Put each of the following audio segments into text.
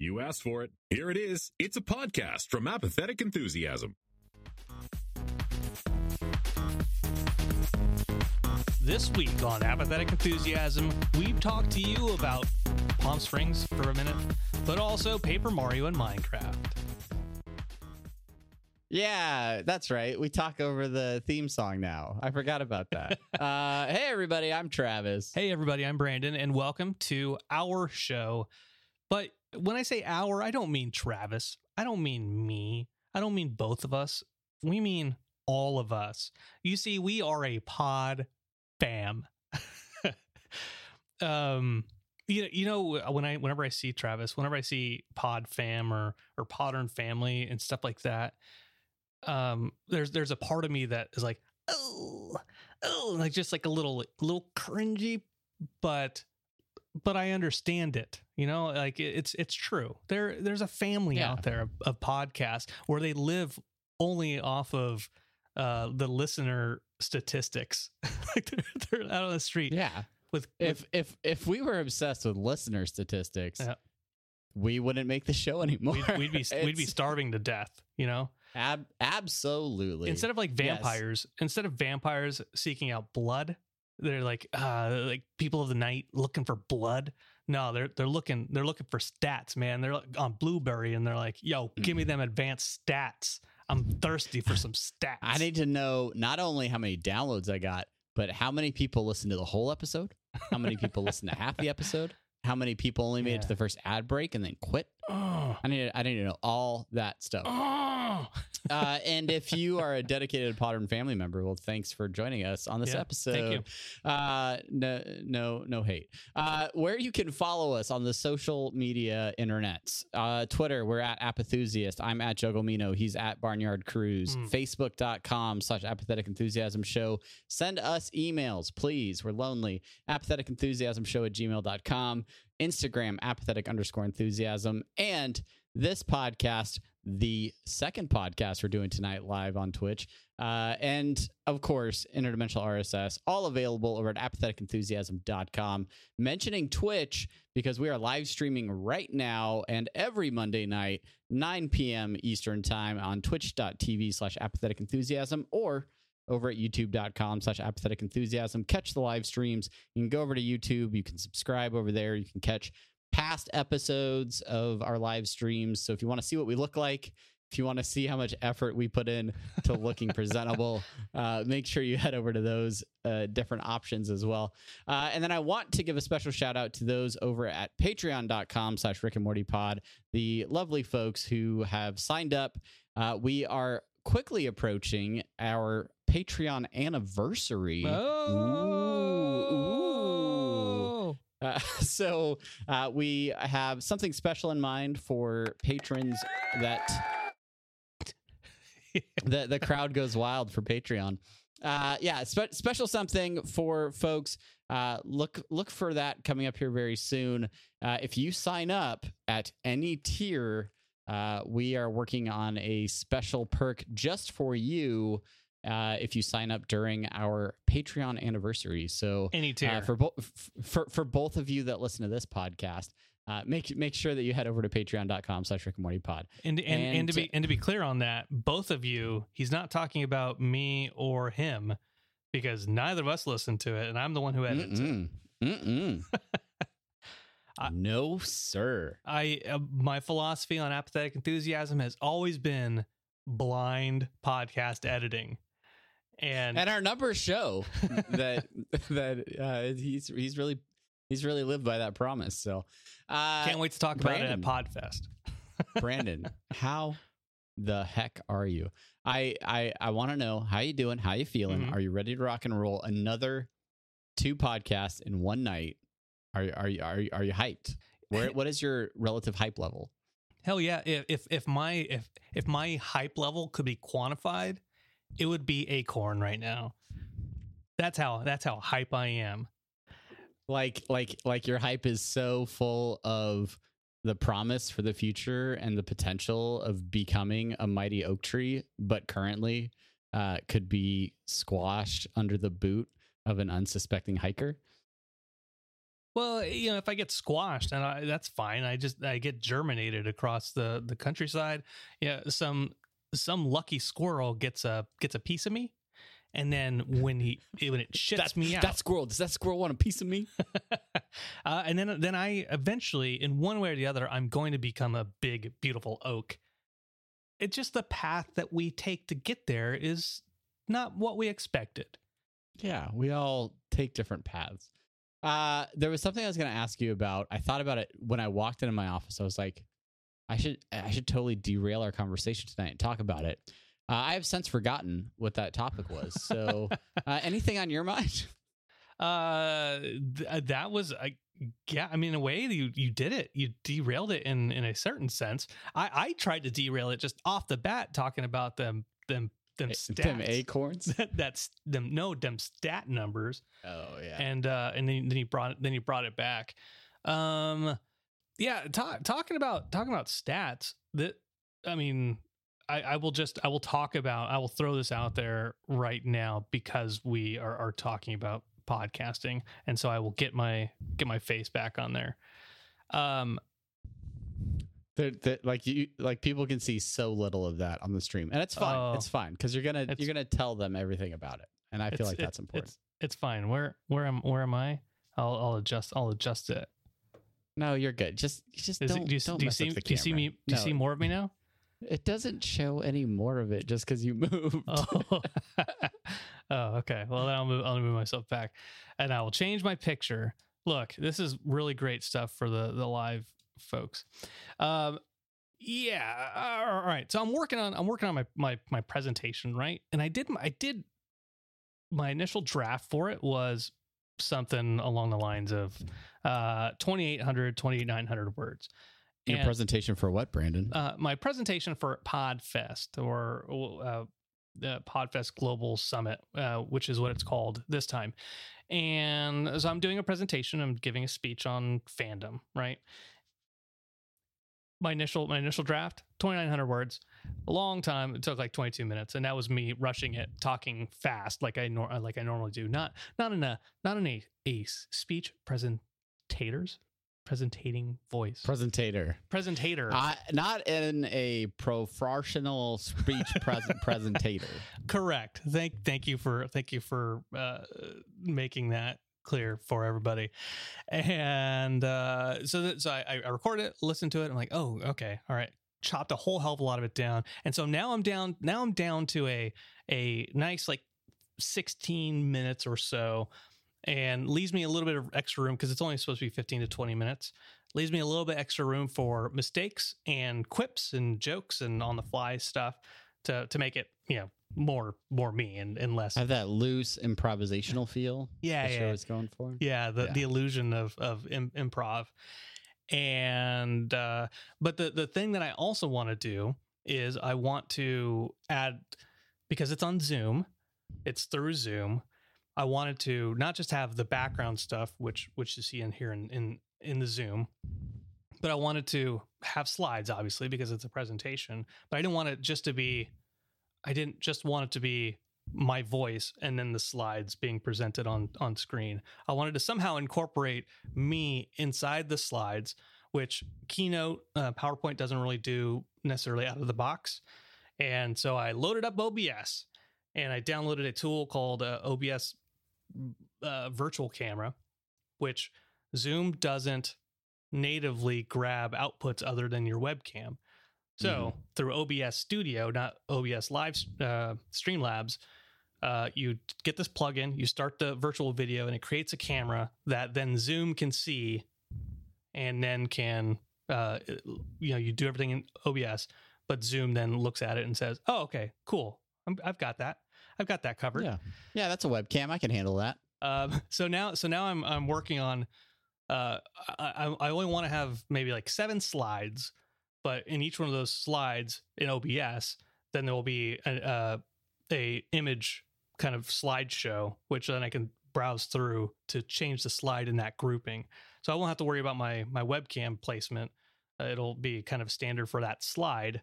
You asked for it. Here it is. It's a podcast from Apathetic Enthusiasm. This week on Apathetic Enthusiasm, we've talked to you about Palm Springs for a minute, but also Paper Mario and Minecraft. Yeah, that's right. We talk over the theme song now. I forgot about that. uh, hey, everybody, I'm Travis. Hey, everybody, I'm Brandon, and welcome to our show. But when I say our, I don't mean Travis. I don't mean me. I don't mean both of us. We mean all of us. You see, we are a pod fam. um, you know, you know, when I whenever I see Travis, whenever I see Pod Fam or or Podern Family and stuff like that, um, there's there's a part of me that is like, oh, oh, like just like a little little cringy, but but I understand it. You know, like it's it's true. There there's a family Yeah. out there of, of podcasts where they live only off of uh the listener statistics. like they're, they're out on the street Yeah. with, If if if we were obsessed with listener statistics, Yeah. we wouldn't make the show anymore. we'd, we'd be we'd be starving to death. You know, Ab- absolutely. instead of like Yes. vampires, instead of vampires seeking out blood, they're like uh like people of the night looking for blood. No, they're they're looking they're looking for stats, man. They're like on Blubrry and they're like, "Yo, give me them advanced stats. I'm thirsty for some stats." I need to know not only how many downloads I got, but how many people listened to the whole episode, how many people listened to half the episode, how many people only made it to the first ad break and then quit. Oh, I need I need to know all that stuff. oh. Uh, and if you are a dedicated Potter and family member, well, thanks for joining us on this Yeah, episode. thank you. Uh, no, no, no hate. Uh, where you can follow us on the social media internets. Uh, Twitter, we're at Apathusiast. I'm at Jugglemino. He's at Barnyard Cruise. Mm. Facebook.com slash apathetic enthusiasm show. Send us emails, please. We're lonely. Apathetic enthusiasm show at gmail.com. Instagram, apathetic underscore enthusiasm. And this podcast, the second podcast we're doing tonight live on Twitch. Uh, and of course, interdimensional RSS, all available over at apatheticenthusiasm.com. Mentioning Twitch because we are live streaming right now and every Monday night, 9 p.m. Eastern Time on twitch.tv slash apathetic enthusiasm or over at youtube.com slash apathetic enthusiasm. Catch the live streams. You can go over to YouTube. You can subscribe over there. You can catch past episodes of our live streams. So if you want to see what we look like, if you want to see how much effort we put in to looking presentable, uh, make sure you head over to those uh, different options as well. Uh, and then I want to give a special shout out to those over at patreon.com slash Rick and Morty pod, the lovely folks who have signed up. Uh, we are quickly approaching our Patreon anniversary. Ooh. Uh, so uh, we have something special in mind for patrons that the the crowd goes wild for Patreon. Uh, yeah, spe- special something for folks. Uh, look look for that coming up here very soon. Uh, if you sign up at any tier, we are working on a special perk just for you. Uh, if you sign up during our Patreon anniversary, so Any tier. uh, for both for for both of you that listen to this podcast, uh, make make sure that you head over to patreon.com slash Rick and Morty pod. And and, and, And to be and to be clear on that, both of you, he's not talking about me or him because neither of us listen to it, and I'm the one who edits it. Mm-mm. Mm-mm. I- no, sir. I uh, my philosophy on apathetic enthusiasm has always been blind podcast editing, and, And our numbers show that that uh, he's he's really he's really lived by that promise. So, uh, can't wait to talk about it at Brandon. Podfest. Brandon, how the heck are you? I I I want to know how you doing, how you feeling. Mhm. Are you ready to rock and roll? Another two podcasts in one night. Are you are you are you, are you hyped? Where what is your relative hype level? Hell yeah! If if if my if if my hype level could be quantified, it would be Acorn right now. That's how that's how hype I am. Like like like your hype is so full of the promise for the future and the potential of becoming a mighty oak tree, but currently uh, could be squashed under the boot of an unsuspecting hiker. Well, you know, if I get squashed, and I, that's fine. I just I get germinated across the the countryside. Yeah, some some lucky squirrel gets a gets a piece of me, and then when he when it shits That, me out, that squirrel, does that squirrel want a piece of me? uh, and then then I eventually, in one way or the other, I'm going to become a big, beautiful oak. It's just the path that we take to get there is not what we expected. Yeah, we all take different paths. Uh, there was something I was going to ask you about. I thought about it when I walked into my office. I was like, I should, I should totally derail our conversation tonight and talk about it. Uh, I have since forgotten what that topic was. So, uh, anything on your mind? Uh, th- that was I yeah. I mean, in a way, you you did it. You derailed it in in a certain sense. I I tried to derail it just off the bat, talking about them them them stats. Them acorns. That's them no them stat numbers. Oh yeah. and uh and then, then he brought it then he brought it back um yeah ta- talking about talking about stats that i mean I, I will just i will talk about i will throw this out there right now because we are, are talking about podcasting and so i will get my get my face back on there um They're, they're- like you, like people can see so little of that on the stream, and it's fine. Oh. it's fine because you're gonna you're gonna tell them everything about it, and I feel like that's important. it's, it's fine where where am where am i i'll i'll adjust i'll adjust it no, you're good. Just just Is don't, do you, don't do you mess see up the do you see camera. me do you No, see more of me now It doesn't show any more of it just because you moved. Oh, oh, okay. Well, then I'll move. I'll move myself back, and I will change my picture. Look, this is really great stuff for the the live folks. Um, yeah. All right. So I'm working on I'm working on my my my presentation, right? And I did my, I did my initial draft for it was something along the lines of uh 2800 2900 words. Your And- presentation for what, Brandon? uh, my presentation for Podfest or uh, the Podfest Global Summit, uh, which is what it's called this time. And so I'm doing a presentation. I'm giving a speech on fandom, right? My initial my initial draft, 2,900 words, a long time. It took like 22 minutes, and that was me rushing it, talking fast like I nor- like I normally do. Not not in a not in a, a speech presentators presentating voice Presentator. presentator. Uh, not in a professional speech present presentator. Correct. Thank thank you for thank you for uh, making that clear for everybody. And uh, so that, so I, I recorded it, listen to it. I'm like, oh, okay, all right. Chopped a whole hell of a lot of it down, and so now I'm down. Now I'm down to a a nice like 16 minutes or so, and leaves me a little bit of extra room because it's only supposed to be 15 to 20 minutes. Leaves me a little bit extra room for mistakes and quips and jokes and on the fly stuff to to make it you know more more me and, and less Have that loose improvisational feel. yeah yeah you're going for. yeah the, Yeah. the illusion of of Im- improv and uh but the the thing that i also want to do is i want to add because it's on zoom it's through zoom i wanted to not just have the background stuff which which you see in here in in in the zoom but i wanted to have slides obviously because it's a presentation but i didn't want it just to be i didn't just want it to be my voice and then the slides being presented on on screen i wanted to somehow incorporate me inside the slides which keynote uh, powerpoint doesn't really do necessarily out of the box and so i loaded up obs and i downloaded a tool called uh, obs uh, virtual camera which zoom doesn't natively grab outputs other than your webcam. So through OBS Studio, not OBS Live uh, Streamlabs, uh, you get this plugin, you start the virtual video, and it creates a camera that then Zoom can see, and then can uh, you know you do everything in OBS, but Zoom then looks at it and says, "Oh, okay, cool, I'm, I've got that, I've got that covered." Yeah. Yeah, that's a webcam. I can handle that. Um, so now, so now I'm I'm working on. Uh, I I I only want to have maybe like seven slides, but in each one of those slides in OBS, then there will be a uh, a image kind of slideshow, which then I can browse through to change the slide in that grouping. So I won't have to worry about my my webcam placement. Uh, it'll be kind of standard for that slide,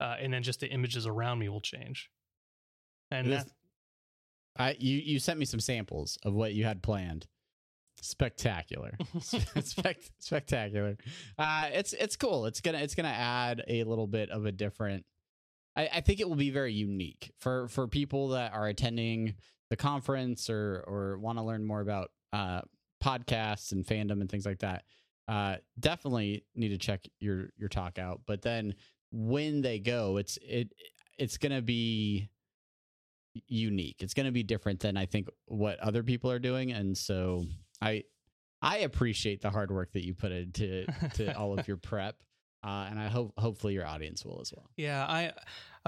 uh, and then just the images around me will change. And This- that, I you you sent me some samples of what you had planned. Spectacular, Spect- spectacular. Uh, it's it's cool. It's gonna it's gonna add a little bit of a different. I, I think it will be very unique for for people that are attending the conference or or want to learn more about uh, podcasts and fandom and things like that. Uh, definitely need to check your your talk out. But then when they go, it's it it's gonna be unique. It's going to be different than I think what other people are doing, and so I I appreciate the hard work that you put into to all of your prep, uh, and I hope hopefully your audience will as well. Yeah, I,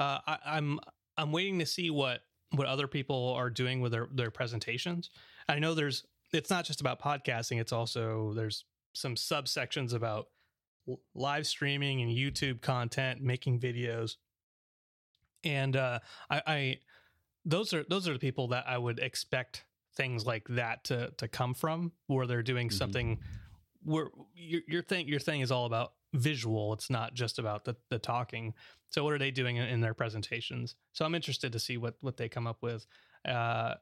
uh, I I'm I'm waiting to see what what other people are doing with their their presentations. I know there's it's not just about podcasting; it's also there's some subsections about live streaming and YouTube content, making videos, and uh, I, I those are those are the people that I would expect things like that to to come from, where they're doing Mhm. something where your your thing your thing is all about visual. It's not just about the the talking. So what are they doing in, in their presentations? So I'm interested to see what what they come up with. Uh,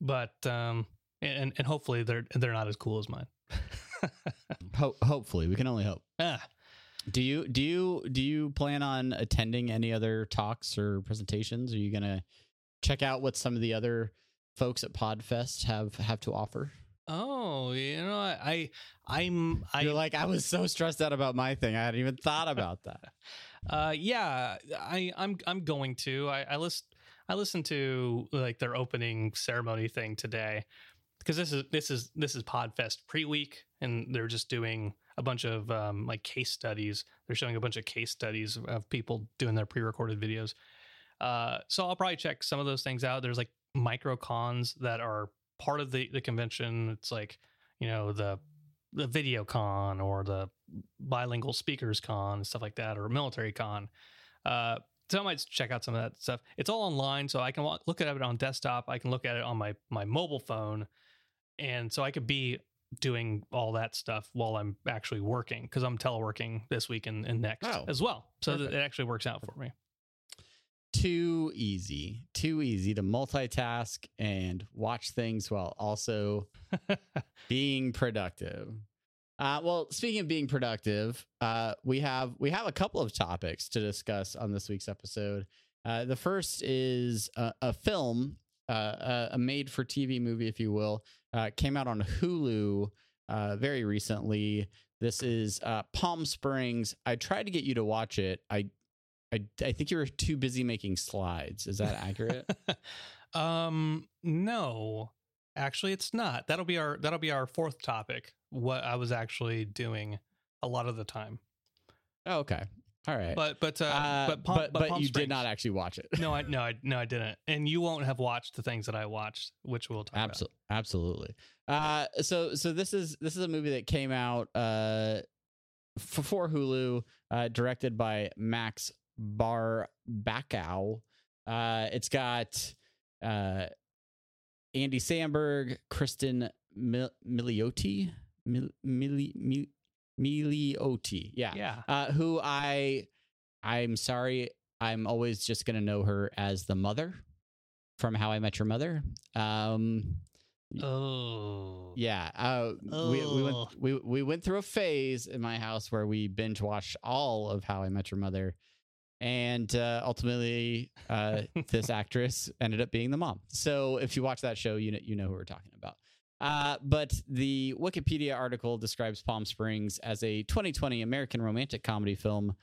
but um, and and hopefully they're they're not as cool as mine. Ho- hopefully, we can only hope. ah, Do you do you do you plan on attending any other talks or presentations? Are you gonna check out what some of the other folks at Podfest have have to offer? oh, you know, I, I I'm I You're like, I was so stressed out about my thing, I hadn't even thought about that. Uh, yeah, I, I'm I'm going to. I, I list I listened to like their opening ceremony thing today because this is this is this is Podfest pre-week, and they're just doing a bunch of um, like case studies. They're showing a bunch of case studies of people doing their pre-recorded videos. Uh, so I'll probably check some of those things out. There's like micro cons that are part of the the convention. It's like you know the the video con or the bilingual speakers con and stuff like that or military con. Uh so i might check out some of that stuff. It's all online so i can look at it on desktop. I can look at it on my my mobile phone and so i could be doing all that stuff while i'm actually working because i'm teleworking this week and, and next Oh, as well. So it actually works out for me too easy, too easy to multitask and watch things while also being productive. Uh, well, speaking of being productive, uh, we have we have a couple of topics to discuss on this week's episode. Uh, the first is a, a film, uh, a, made-for-TV movie, if you will, uh, came out on Hulu uh, very recently. This is uh, Palm Springs. I tried to get you to watch it. I I, I think you were too busy making slides. Is that accurate? um no actually it's not that'll be our that'll be our fourth topic what i was actually doing a lot of the time oh, okay. All right. but but uh, Uh, but Palm, but, but Palm you did not actually watch it. no i no i no i didn't and you won't have watched the things that i watched which we'll talk about. Absolutely, absolutely. Uh, so so this is this is a movie that came out uh f- for Hulu, uh, directed by Max Barbakow. Uh, it's got uh Andy Samberg, Kristen Mil- Milioti, Mil- Mili- Mil- Miliotti, yeah, yeah. Uh, who I I'm sorry, I'm always just gonna know her as the mother from How I Met Your Mother. Um, oh. Yeah, uh, we we went we we went through a phase in my house where we binge watched all of How I Met Your Mother, and uh, ultimately, uh, this actress ended up being the mom. So if you watch that show, you know you know who we're talking about. Uh, but the Wikipedia article describes Palm Springs as a 2020 American romantic comedy film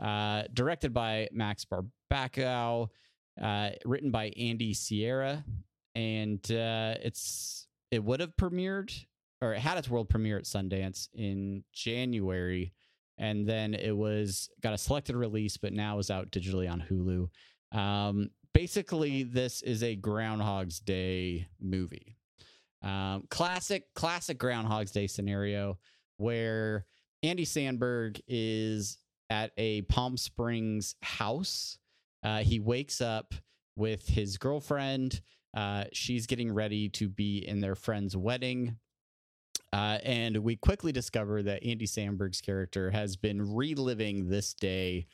uh, directed by Max Barbakow, uh, written by Andy Siara, and uh, it's it would have premiered or it had its world premiere at Sundance in January, and then it was got a selected release, but now is out digitally on Hulu. Um, basically, this is a Groundhog's Day movie. Um, classic, classic Groundhog's Day scenario where Andy Samberg is at a Palm Springs house. Uh, he wakes up with his girlfriend. Uh, she's getting ready to be in their friend's wedding. Uh, and we quickly discover that Andy Samberg's character has been reliving this day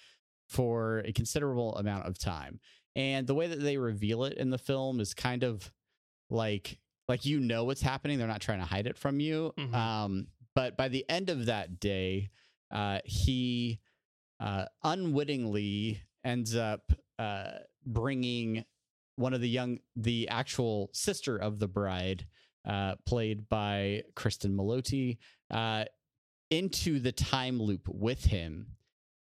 for a considerable amount of time. And the way that they reveal it in the film is kind of like like you know what's happening. They're not trying to hide it from you. Mhm. Um, but by the end of that day, uh, he uh, unwittingly ends up uh, bringing one of the young, the actual sister of the bride, uh, played by Kristen Malotti, uh, into the time loop with him.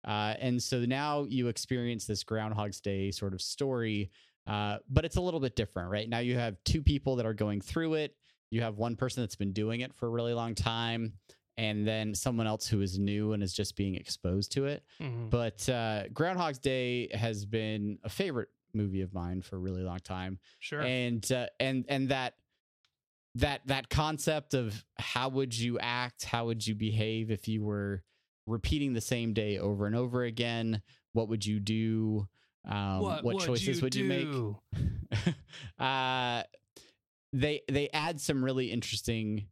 Uh, and so now you experience this Groundhog's Day sort of story, uh, but it's a little bit different, right? Now you have two people that are going through it. You have one person that's been doing it for a really long time, and then someone else who is new and is just being exposed to it. Mhm. But uh, Groundhog's Day has been a favorite movie of mine for a really long time Sure. and uh, and and that that that concept of how would you act? How would you behave if you were repeating the same day over and over again? What would you do? Um, what, would choices you would you make? uh, they they add some really interesting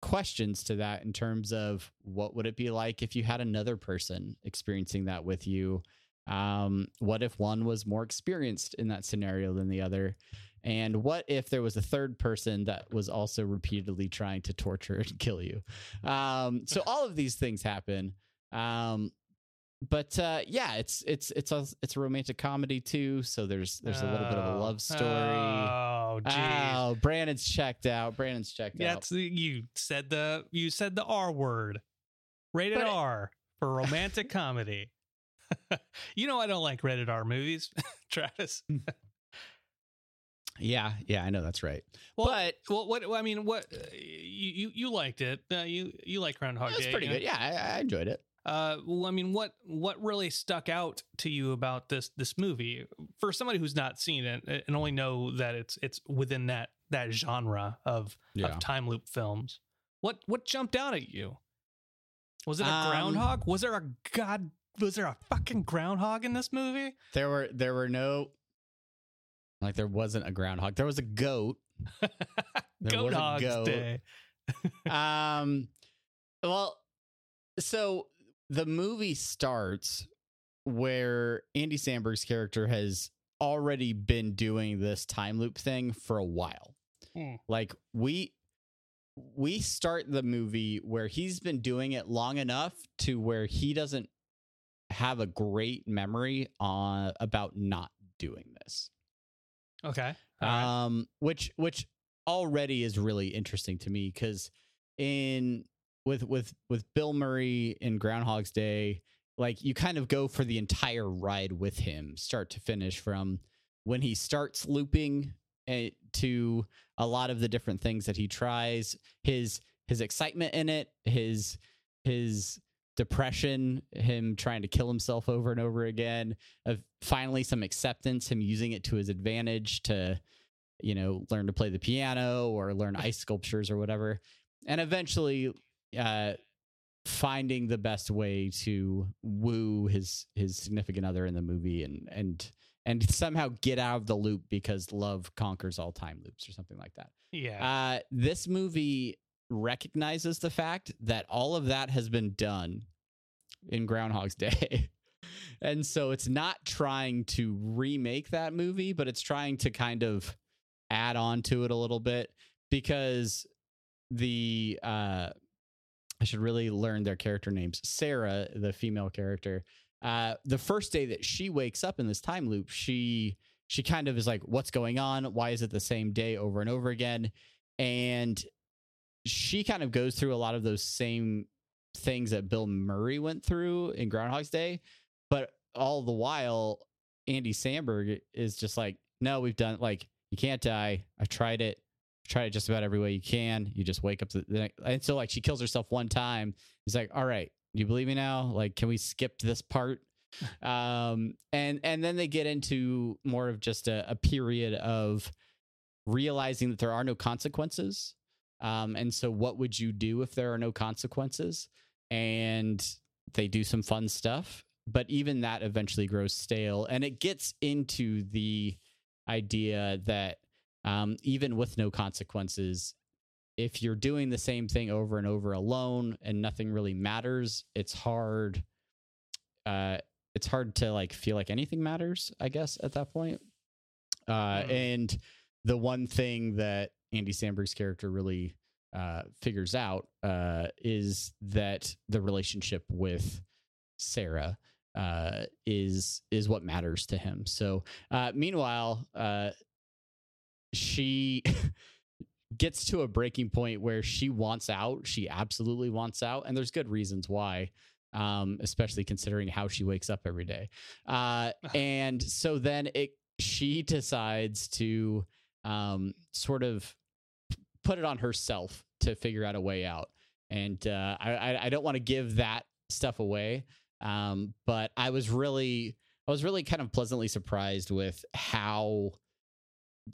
questions to that in terms of what would it be like if you had another person experiencing that with you? Um, what if one was more experienced in that scenario than the other and what if there was a third person that was also repeatedly trying to torture and kill you um, so all of these things happen um, but uh, yeah, it's it's it's a it's a romantic comedy too. So there's there's a little bit of a Oh. love story. Oh, geez. Oh, Brandon's checked out. Brandon's checked out. That's the, you said the you said the R word. Rated But it- R for romantic comedy. you know I don't like rated R movies, Travis. Yeah, yeah, I know that's right. Well, but well, what I mean, what uh, you you, liked it? Uh, you you like Groundhog it's pretty good. Yeah, I, I enjoyed it. Uh, well, I mean, what what really stuck out to you about this this movie for somebody who's not seen it and only know that it's it's within that that genre of Yeah. of time loop films? What what jumped out at you? Was it a Um, groundhog? Was there a god? Was there a fucking groundhog in this movie? There were there were no like there wasn't a groundhog. There was a goat. There Goat was a Hogs goat. Day. um well so the movie starts where Andy Samberg's character has already been doing this time loop thing for a while. Hmm. Like we we start the movie where he's been doing it long enough to where he doesn't have a great memory on about not doing this. Okay. Right. Um, which which already is really interesting to me because in with with with Bill Murray in Groundhog's Day, like you kind of go for the entire ride with him, start to finish, from when he starts looping eh, to a lot of the different things that he tries, his his excitement in it, his his depression, him trying to kill himself over and over again, of finally some acceptance, him using it to his advantage to, you know, learn to play the piano or learn ice sculptures or whatever. And eventually uh finding the best way to woo his his significant other in the movie and and and somehow get out of the loop because love conquers all time loops or something like that. yeah. Uh, this movie recognizes the fact that all of that has been done in Groundhog's Day. and so it's not trying to remake that movie, but it's trying to kind of add on to it a little bit because the uh I should really learn their character names. Sarah, the female character, uh, the first day that she wakes up in this time loop, she she kind of is like, "What's going on? Why is it the same day over and over again?" and she kind of goes through a lot of those same things that Bill Murray went through in Groundhog's Day, but all the while, Andy Samberg is just like, no, we've done like you can't die. I tried it. Tried it just about every way you can. You just wake up to the and so like she kills herself one time. He's like, all right, you believe me now? Like, can we skip this part? um and and then they get into more of just a, a period of realizing that there are no consequences um and so what would you do if there are no consequences and they do some fun stuff but even that eventually grows stale and it gets into the idea that um, even with no consequences if you're doing the same thing over and over alone and nothing really matters it's hard uh, it's hard to like feel like anything matters i guess at that point uh, Hmm. and the one thing that andy samberg's character really uh, figures out uh, is that the relationship with sarah uh, is is what matters to him so uh, meanwhile uh, she gets to a breaking point where she wants out she absolutely wants out and there's good reasons why um, especially considering how she wakes up every day. Uh, and so then it she decides to um, sort of put it on herself to figure out a way out. And uh, I, I, don't want to give that stuff away, um, but I was really I was really kind of pleasantly surprised with how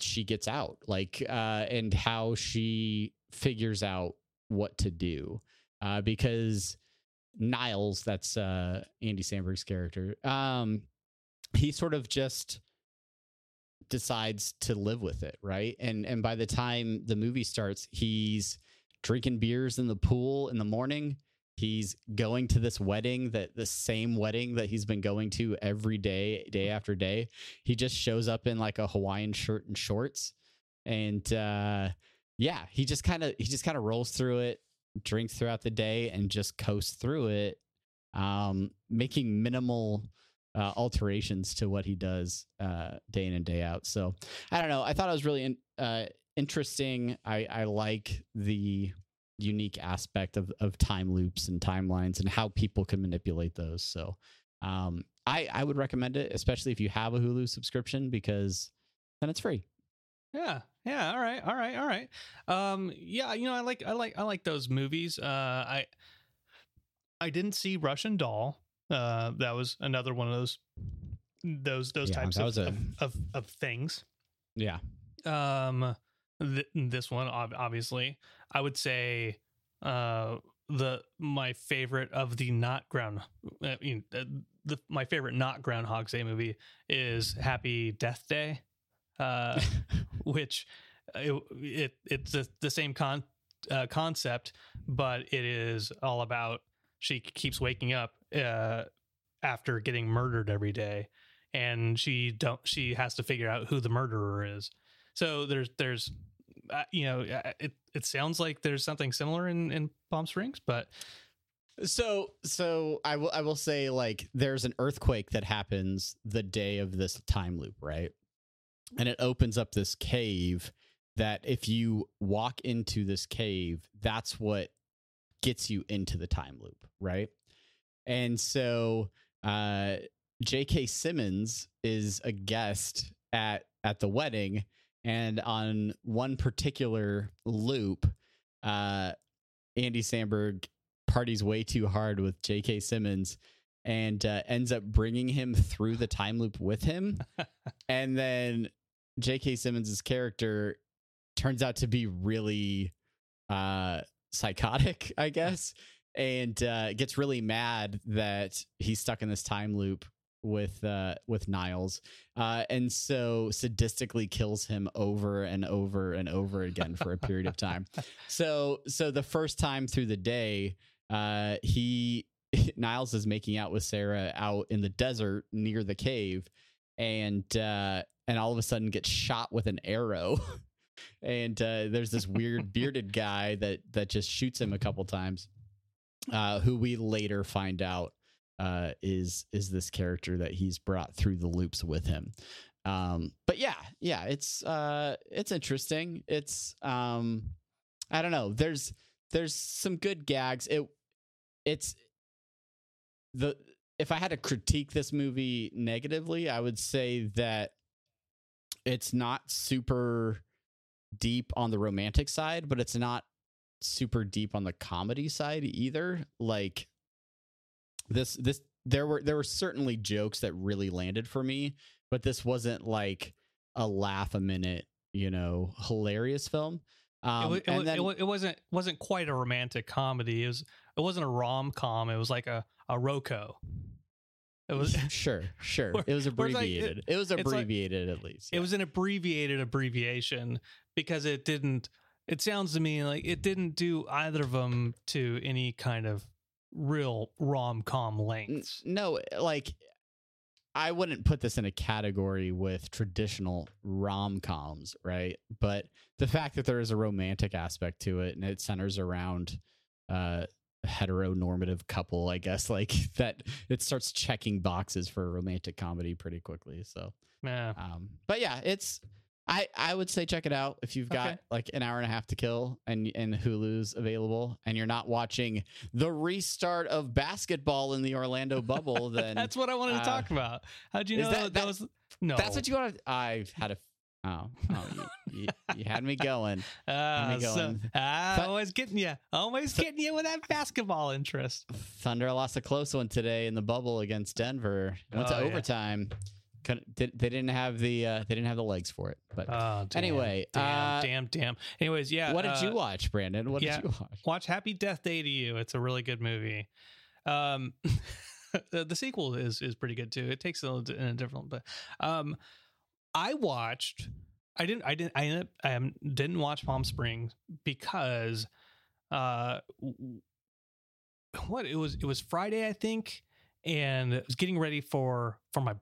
she gets out, like, uh, and how she figures out what to do, uh, because Niles, that's uh, Andy Samberg's character. Um, he sort of just decides to live with it, right? And and by the time the movie starts, he's drinking beers in the pool in the morning. He's going to this wedding that the same wedding that he's been going to every day, day after day. He just shows up in like a Hawaiian shirt and shorts, and uh, yeah, he just kind of he just kind of rolls through it drinks throughout the day and just coasts through it, um, making minimal uh, alterations to what he does uh, day in and day out. So I don't know. I thought it was really in, uh, interesting. I, I like the unique aspect of, of time loops and timelines and how people can manipulate those. So um, I, I would recommend it, especially if you have a Hulu subscription, because then it's free. Yeah. Yeah. All right. All right. All right. Um, yeah. You know, I like, I like, I like those movies. Uh, I, I didn't see Russian Doll. Uh, that was another one of those, those, those Yeah, types of, a- of, of, of things. Yeah. Um, th- this one, ob- obviously, I would say, uh, the my favorite of the not ground, I mean, uh, the my favorite not Groundhog's Day movie is Happy Death Day, uh, which uh, it, it it's the, the same con uh, concept, but it is all about she keeps waking up uh, after getting murdered every day, and she don't she has to figure out who the murderer is. So there's there's uh, you know uh, it it sounds like there's something similar in in Palm Springs, but So so I will I will say like there's an earthquake that happens the day of this time loop, right? And it opens up this cave that if you walk into this cave, that's what gets you into the time loop, right? And so uh J.K. Simmons is a guest at at the wedding, and on one particular loop, uh Andy Samberg parties way too hard with J.K. Simmons and uh, ends up bringing him through the time loop with him. and then J.K. Simmons' character turns out to be really uh, psychotic, I guess, and uh, gets really mad that he's stuck in this time loop with uh with Niles uh and so sadistically kills him over and over and over again for a period of time. So so the first time through the day uh he Niles is making out with Sarah out in the desert near the cave and uh and all of a sudden gets shot with an arrow. And uh there's this weird bearded guy that that just shoots him a couple times uh who we later find out uh is is this character that he's brought through the loops with him Um, but yeah, yeah, it's uh, it's interesting. It's um, I don't know. There's there's some good gags. It it's the if I had to critique this movie negatively, I would say that it's not super deep on the romantic side, but it's not super deep on the comedy side either. Like this this there were there were certainly jokes that really landed for me, but this wasn't like a laugh a minute, you know, hilarious film. Um, it, it, and then- it, it wasn't wasn't quite a romantic comedy. It was it wasn't a rom com. It was like a a Rocco. It was sure, sure. It was it's like- abbreviated. it, was it's like- abbreviated at least. it was an abbreviated abbreviation because it didn't. It sounds to me like it didn't do either of them to any kind of real rom com lengths. no, like I wouldn't put this in a category with traditional rom coms, right? But the fact that there is a romantic aspect to it and it centers around uh heteronormative couple, I guess, like that it starts checking boxes for a romantic comedy pretty quickly. So Yeah. um but yeah, it's I I would say check it out if you've got Okay. like an hour and a half to kill and and Hulu's available and you're not watching the restart of basketball in the Orlando bubble then That's what I wanted to uh, talk about. How'd you know that- that, that- was no? That's what you want to I've had a oh, oh you, you, you had me going. Uh, me so, going. ah, Th- always getting you, always getting you with that basketball interest. Thunder lost a close one today in the bubble against Denver. Went to Oh, yeah. overtime. Did, they didn't have the uh, they didn't have the legs for it. But Oh, damn, Anyway, damn, uh, damn, damn. Anyways, yeah. what did uh, you watch, Brandon? What yeah. did you watch? Watch Happy Death Day to You. It's a really good movie. Um, the, the sequel is is pretty good too. It takes a little in a different, but um, I watched. I didn't. I didn't. I ended up, I um, didn't watch Palm Springs because, uh, what it was. It was Friday, I think, and I was getting ready for for my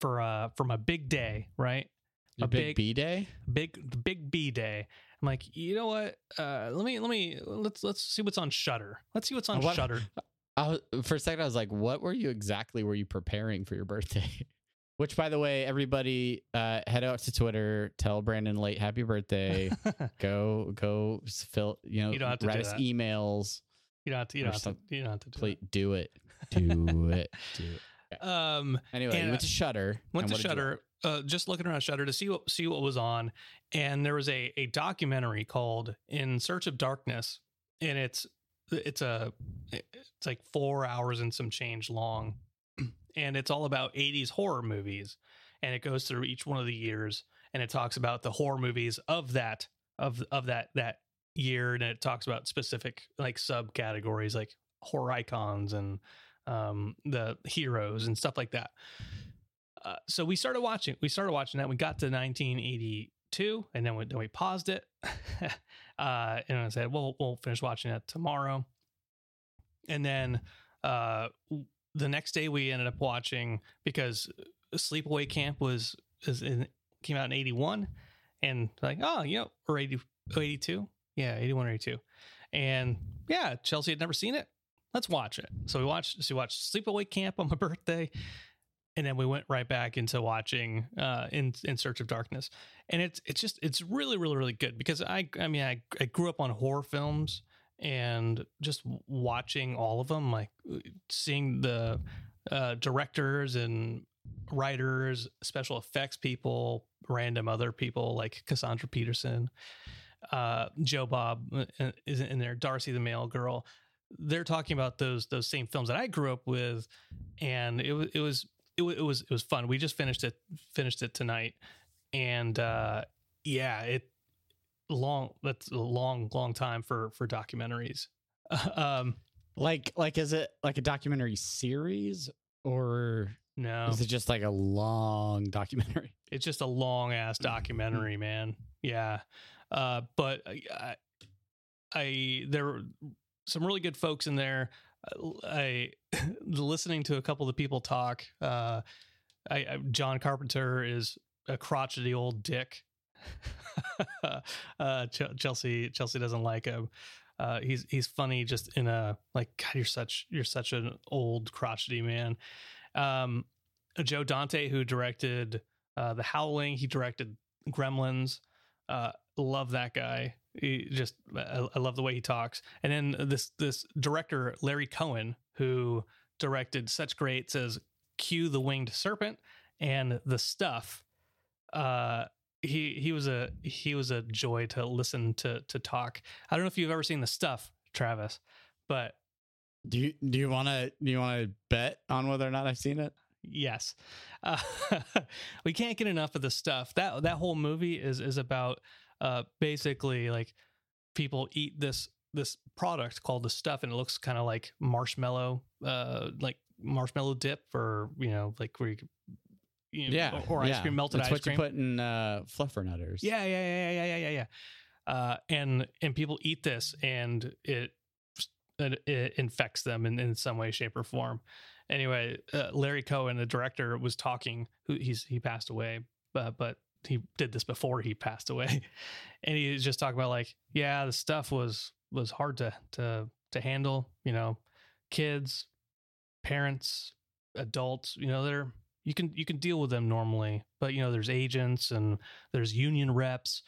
for uh from a big day, right? Your a big, big- B day? big big B day. I'm like, you know what? Uh, let me let me let's let's see what's on Shudder. Let's see what's on What- Shudder. I was, for a second, I was like, "What were you exactly? Were you preparing for your birthday?" Which, by the way, everybody uh, head out to Twitter, tell Brandon late happy birthday. go, go, fill. You know, You don't have to write us that. emails. you don't have to. You don't have to. You don't have to do Please do it. Do it. Do it. Um, Anyway, And, you went to Shudder. went to Shudder. Uh, just looking around Shudder to see what see what was on, and there was a a documentary called "In Search of Darkness," and it's it's a it's like four hours and some change long, and it's all about '80s horror movies, and it goes through each one of the years, and it talks about the horror movies of that of of that that year, and it talks about specific like subcategories like horror icons and um, the heroes and stuff like that. Uh, so we started watching. We started watching that. We got to 1982, and then we then we paused it, uh, and I said, "Well, we'll finish watching it tomorrow." And then uh, the next day, we ended up watching because Sleepaway Camp was is in, came out in 81, and like, oh, you know, or 80, 82, yeah, 81 or 82, and yeah, Chelsea had never seen it. Let's watch it. So we watched. So we watched Sleepaway Camp on my birthday and then we went right back into watching uh in in search of darkness and it's it's just it's really really really good because i i mean i, I grew up on horror films and just watching all of them like seeing the uh directors and writers special effects people random other people like cassandra peterson uh joe bob uh, is in there darcy the mail girl they're talking about those those same films that i grew up with and it was it was it, it was it was fun. We just finished it finished it tonight, and uh, yeah, it long that's a long long time for for documentaries. um, Like, like, is it like a documentary series or no, is it just like a long documentary? it's just a long ass Mm-hmm. documentary, man. Yeah, uh, but I, I, I there some really good folks in there. I listening to a couple of the people talk. Uh, I, I John Carpenter is a crotchety old dick. uh, Ch- Chelsea Chelsea doesn't like him. Uh, he's he's funny just in a like God. You're such you're such an old crotchety man. Um, Joe Dante, who directed Uh, the Howling. He directed Gremlins. Uh, love that guy. He just I, I love the way he talks. And then this this director Larry Cohen, who directed such greats as Q the Winged Serpent and The Stuff. Uh, he he was a he was a joy to listen to to talk. I don't know if you've ever seen The Stuff, Travis, but Do you do you want to do you want to bet on whether or not I've seen it? yes, uh, we can't get enough of the stuff. That that whole movie is is about uh, basically like people eat this this product called the stuff, and it looks kind of like marshmallow, uh, like marshmallow dip, or you know, like where you, could- you know, Yeah, or, or ice yeah. cream, melted That's ice what cream. you put in uh, fluffernutters. Yeah, yeah, yeah, yeah, yeah, yeah, yeah. Uh, and and people eat this, and it it, it infects them in, in some way, shape, or form. Anyway, uh, Larry Cohen, the director, was talking. Who he's he passed away, but but he did this before he passed away, and he was just talking about like, yeah, the stuff was was hard to to to handle. You know, kids, parents, adults. You know, they're you can you can deal with them normally, but you know, there's agents and there's union reps.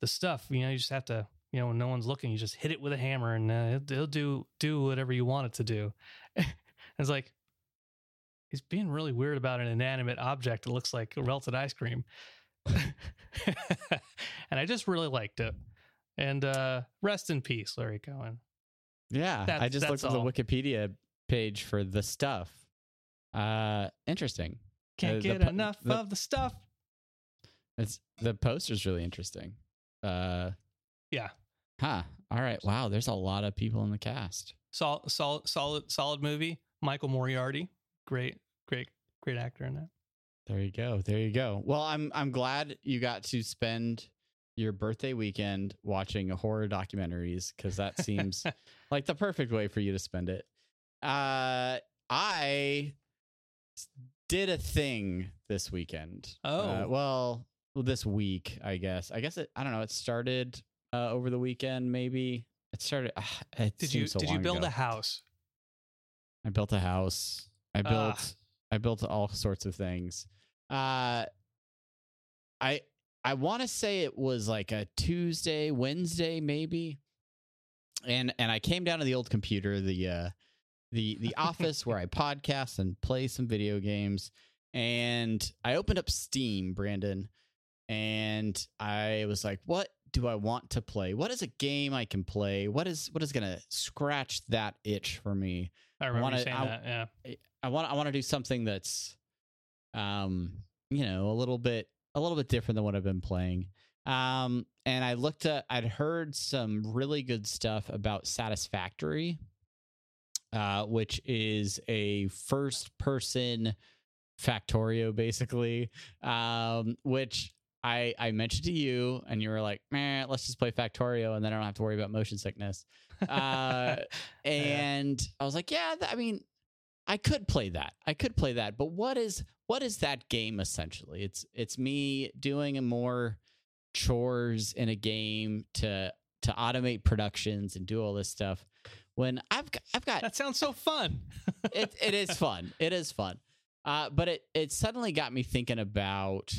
The stuff, you know, you just have to, you know, when no one's looking, you just hit it with a hammer, and uh, it'll, it'll do do whatever you want it to do. it's like he's being really weird about an inanimate object that looks like melted ice cream, and I just really liked it. And uh rest in peace, Larry Cohen. Yeah, I just looked that's at the Wikipedia page for the stuff. Uh, interesting. Can't Uh, get enough the- of the stuff. It's the poster's really interesting. Uh, Yeah. huh. All right. Wow. There's a lot of people in the cast. Sol- solid, solid, solid movie. Michael Moriarty, great, great, great actor in that. There you go. There you go. Well, I'm I'm glad you got to spend your birthday weekend watching horror documentaries because that seems like the perfect way for you to spend it. Uh, I did a thing this weekend. Oh. Uh, well, this week, I guess. I guess it. I don't know. It started uh, over the weekend, maybe. It started. ah, it Did you so did you build ago. a house? I built a house. I built I built all sorts of things. Uh I I want to say it was like a Tuesday, Wednesday maybe. And and I came down to the old computer, the uh the the office where I podcast and play some video games and I opened up Steam, Brandon, and I was like, what do I want to play? What is a game I can play? What is what is going to scratch that itch for me? I remember wanna- you saying I- that. Yeah. I want I want to do something that's um you know a little bit a little bit different than what I've been playing. Um and I looked at I'd heard some really good stuff about Satisfactory uh which is a first person Factorio basically um which I I mentioned to you and you were like, "Man, let's just play Factorio and then I don't have to worry about motion sickness." Uh and I was like, yeah, th- I mean, I could play that. I could play that. But what is what is that game essentially? It's it's me doing more chores in a game to to automate productions and do all this stuff. When I've got, I've got that sounds so fun. it it is fun. It is fun. Uh, but it it suddenly got me thinking about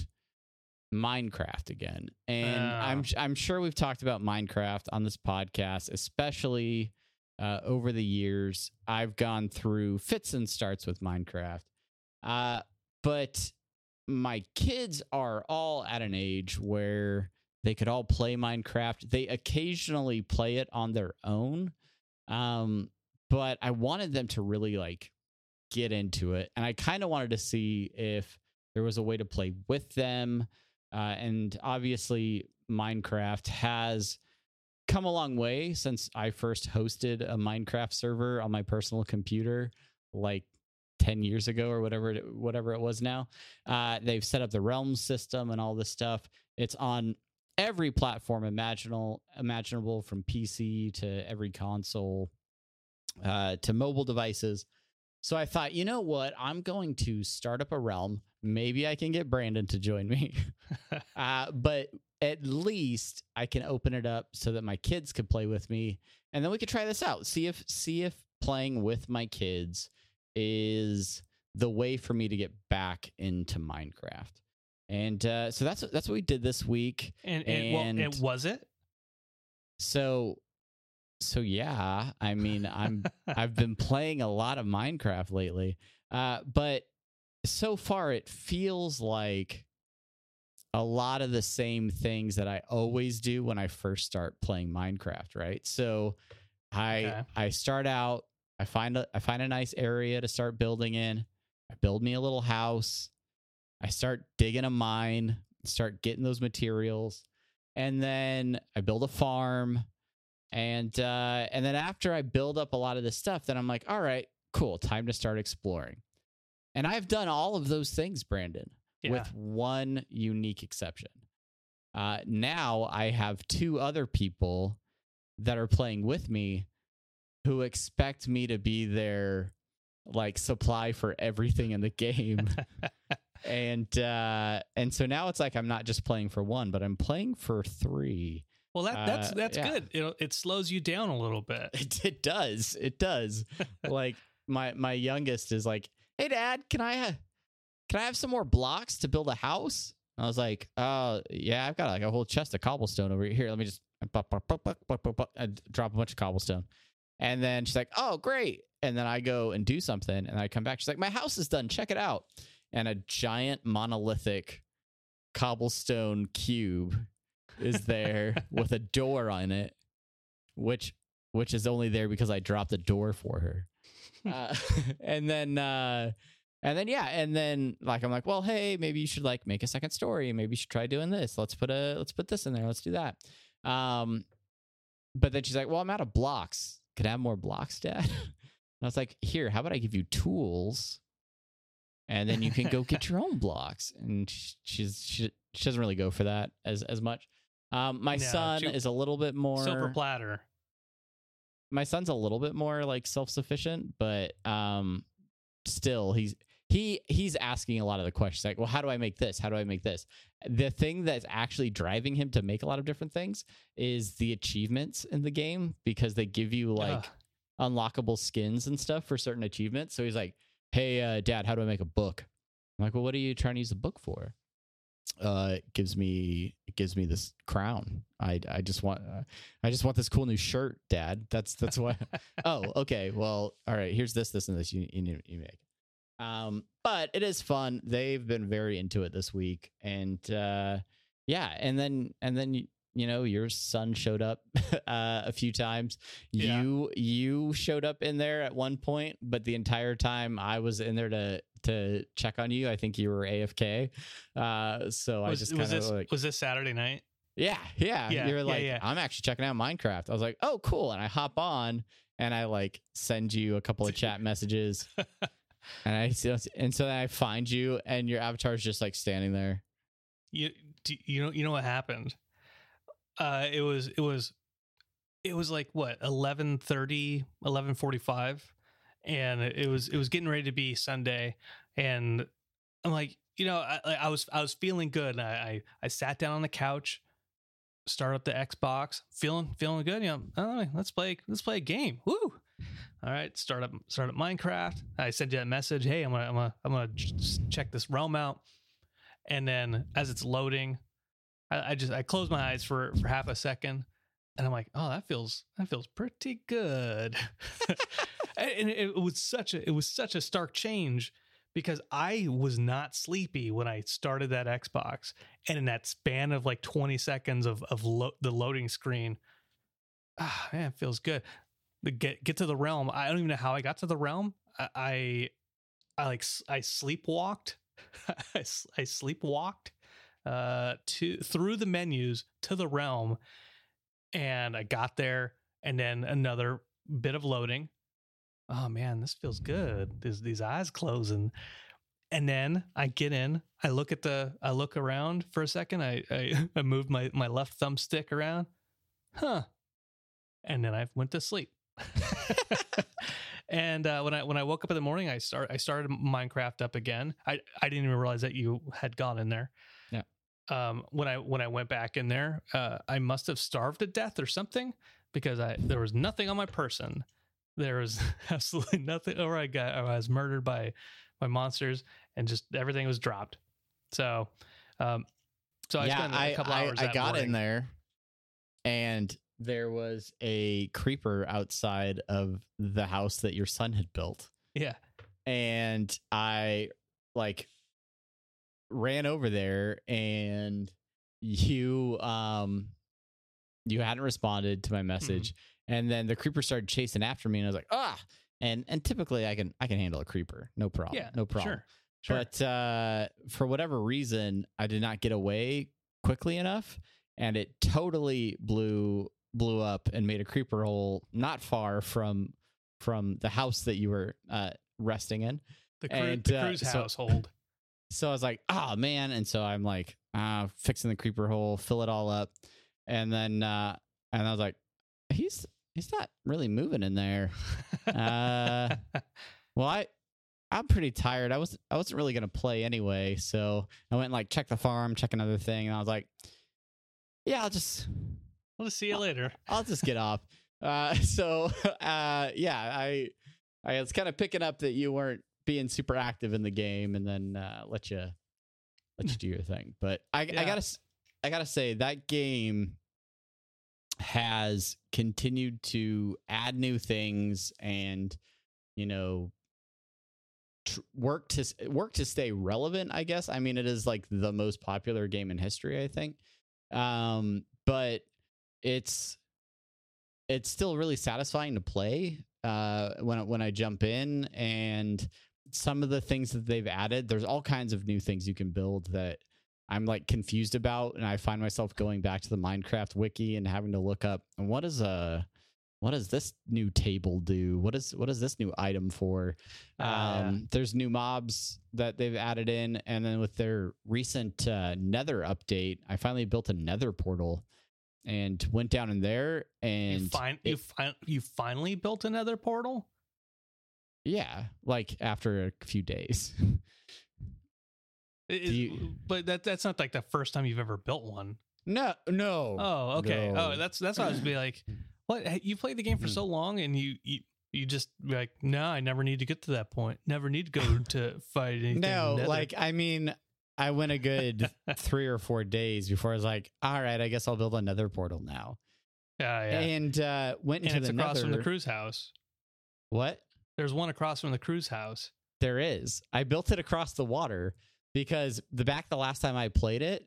Minecraft again, and I'm Oh. I'm sure we've talked about Minecraft on this podcast, especially uh, over the years. I've gone through fits and starts with Minecraft, uh, but my kids are all at an age where they could all play Minecraft. They occasionally play it on their own, um, but I wanted them to really like get into it, and I kind of wanted to see if there was a way to play with them. Uh, and obviously, Minecraft has come a long way since I first hosted a Minecraft server on my personal computer, like 10 years ago or whatever it, whatever it was now. Uh, they've set up the realm system and all this stuff. It's on every platform imaginable imaginable from PC to every console uh, to mobile devices. So I thought, you know what? I'm going to start up a realm. Maybe I can get Brandon to join me. uh, but at least I can open it up so that my kids could play with me, and then we could try this out. See if see if playing with my kids is the way for me to get back into Minecraft. And uh, so that's that's what we did this week. And, and, well, And- and was it? So so yeah, I mean, I'm I've been playing a lot of Minecraft lately. Uh, but so far it feels like a lot of the same things that I always do when I first start playing Minecraft, right? So I Okay. I start out, I find a I find a nice area to start building in. I build me a little house. I start digging a mine, start getting those materials, and then I build a farm. And uh, and then after I build up a lot of this stuff, then I'm like, all right, cool, time to start exploring. And I've done all of those things, Brandon, Yeah. with one unique exception. Uh, now I have two other people that are playing with me who expect me to be their like supply for everything in the game. and uh and so now it's like I'm not just playing for one, but I'm playing for three. well, that that's Uh, that's yeah. good. It it slows you down a little bit. It, it does. It does. like my my youngest is like, "Hey dad, can I ha- can I have some more blocks to build a house?" I was like, "Oh, yeah, I've got like a whole chest of cobblestone over here. Let me just drop a bunch of cobblestone." And then she's like, "Oh, great." And then I go and do something and I come back. She's like, "My house is done. Check it out." And a giant monolithic cobblestone cube is there with a door on it, which which is only there because I dropped a door for her. Uh, and then uh and then yeah, and then like I'm like, well, hey, maybe you should like make a second story. Maybe you should try doing this. Let's put a let's put this in there. Let's do that. Um but then she's like, well, I'm out of blocks. Could I have more blocks, Dad? And I was like, here, how about I give you tools? And then you can go get your own blocks. And sh- she's she, she doesn't really go for that as as much. Um, my No, son she- is a little bit more Silver platter. my son's a little bit more like self-sufficient but um still he's he he's asking a lot of the questions like well how do i make this? How do i make this? The thing that's actually driving him to make a lot of different things is the achievements in the game because they give you like Ugh. unlockable skins and stuff for certain achievements. So he's like hey uh, dad how do i make a book? I'm like well what are you trying to use the book for? Uh it gives me it gives me this crown. I i just want uh, i just want this cool new shirt dad. That's that's why oh okay. Well all right here's this this and this you, you, you make um but it is fun they've been very into it this week and uh yeah and then and then you, you know your son showed up uh, a few times Yeah. you you showed up in there at one point but the entire time i was in there to to check on you i think you were afk uh so i just kind of like was this Saturday night? yeah, yeah. Yeah, you were yeah, like, yeah. I'm actually checking out Minecraft. I was like, oh, cool. And I hop on and I like send you a couple of chat messages. and I and so then I find you and your avatar is just like standing there. you do you know you know what happened? Uh it was it was it was like what 11:30 11:45 and it was it was getting ready to be Sunday. And I'm like you know I, I was I was feeling good. I, I I sat down on the couch start up the Xbox feeling feeling good. You know oh, let's play let's play a game. Woo all right start up start up Minecraft. I sent you that message hey I'm gonna I'm gonna I'm gonna check this realm out. And then as it's loading I, I just i close my eyes for for half a second and i'm like oh that feels that feels pretty good. And it was such a it was such a stark change because i was not sleepy when i started that xbox. And in that span of like 20 seconds of of lo- the loading screen ah man it feels good get get to the realm i don't even know how i got to the realm i i, I like I sleepwalked I sleepwalked uh to through the menus to the realm and I got there and then another bit of loading. Oh man, this feels good. These these eyes closing. And then I get in, I look at the I look around for a second. I I, I move my, my left thumbstick around. Huh. And then I went to sleep. and uh, when I when I woke up in the morning, I start I started Minecraft up again. I, I didn't even realize that you had gone in there. Yeah. Um, when I when I went back in there, uh, I must have starved to death or something because I there was nothing on my person. There was absolutely nothing, or I got or I was murdered by by monsters, and just everything was dropped. So, Um, so I yeah, spent a I, couple I, hours. I got morning. in there and there was a creeper outside of the house that your son had built. Yeah, And I like ran over there and you um you hadn't responded to my message. Mm-hmm. and then the creeper started chasing after me and I was like ah! And and typically I can I can handle a creeper. No problem. Yeah, no problem. Sure, sure. but uh, for whatever reason, I did not get away quickly enough, and it totally blew blew up and made a creeper hole not far from from the house that you were uh, resting in. the, cru- and, the uh, so- household. So I was like, oh man, and so I'm like, uh, fixing the creeper hole, fill it all up, and then uh, and I was like, he's he's not really moving in there. uh, Well, I I'm pretty tired. I was I wasn't really gonna play anyway, so I went and like check the farm, check another thing, and I was like, yeah, I'll just we'll see you later. I'll just get off. Uh, so uh, yeah, I I was kind of picking up that you weren't being super active in the game, and then uh, let you let you do your thing. But I I gotta I gotta say that game has continued to add new things and you know tr- work to work to stay relevant i guess i mean it is like the most popular game in history i think um but it's it's still really satisfying to play uh when I- when i jump in and some of the things that they've added there's all kinds of new things you can build that i'm like confused about and i find myself going back to the minecraft wiki and having to look up what is a what does this new table do what is what is this new item for yeah. um, there's new mobs that they've added in, and then with their recent uh, Nether update, I finally built a Nether portal and went down in there. And you, fin- it- you, fin- you finally built another portal. yeah, like after a few days. It- you- but that that's not like the first time you've ever built one. no, no. Oh, okay. No. Oh, that's that's what I was be like. What you played the game for so hmm. long, and you you you just be like, no, I never need to get to that point. Never need to go to fight anything. no, Nether." like I mean, I went a good three or four days before I was like, all right, I guess I'll build another portal now, yeah, yeah. and uh, went And into the across Nether. from the cruise house. What? There's one across from the cruise house. There is. I built it across the water because the back the last time I played it,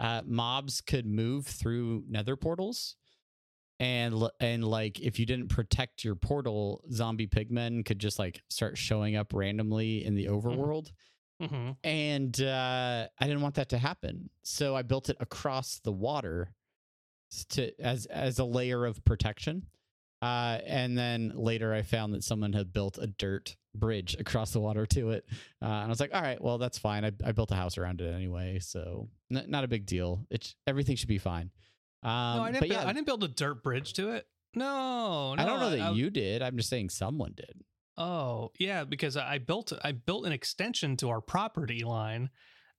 uh, mobs could move through nether portals. And and like if you didn't protect your portal, zombie pigmen could just like start showing up randomly in the overworld. Hmm And uh, I didn't want that to happen, so I built it across the water to as as a layer of protection. Uh, and then later, I found that someone had built a dirt bridge across the water to it, uh, and I was like, "All right, well, that's fine. I, I built a house around it anyway, so n- not a big deal. It's everything should be fine." Um, no, I didn't. but build, yeah, I didn't build a dirt bridge to it. No, no I don't know that I- you did. I'm just saying someone did. Oh, yeah, because I built I built an extension to our property line.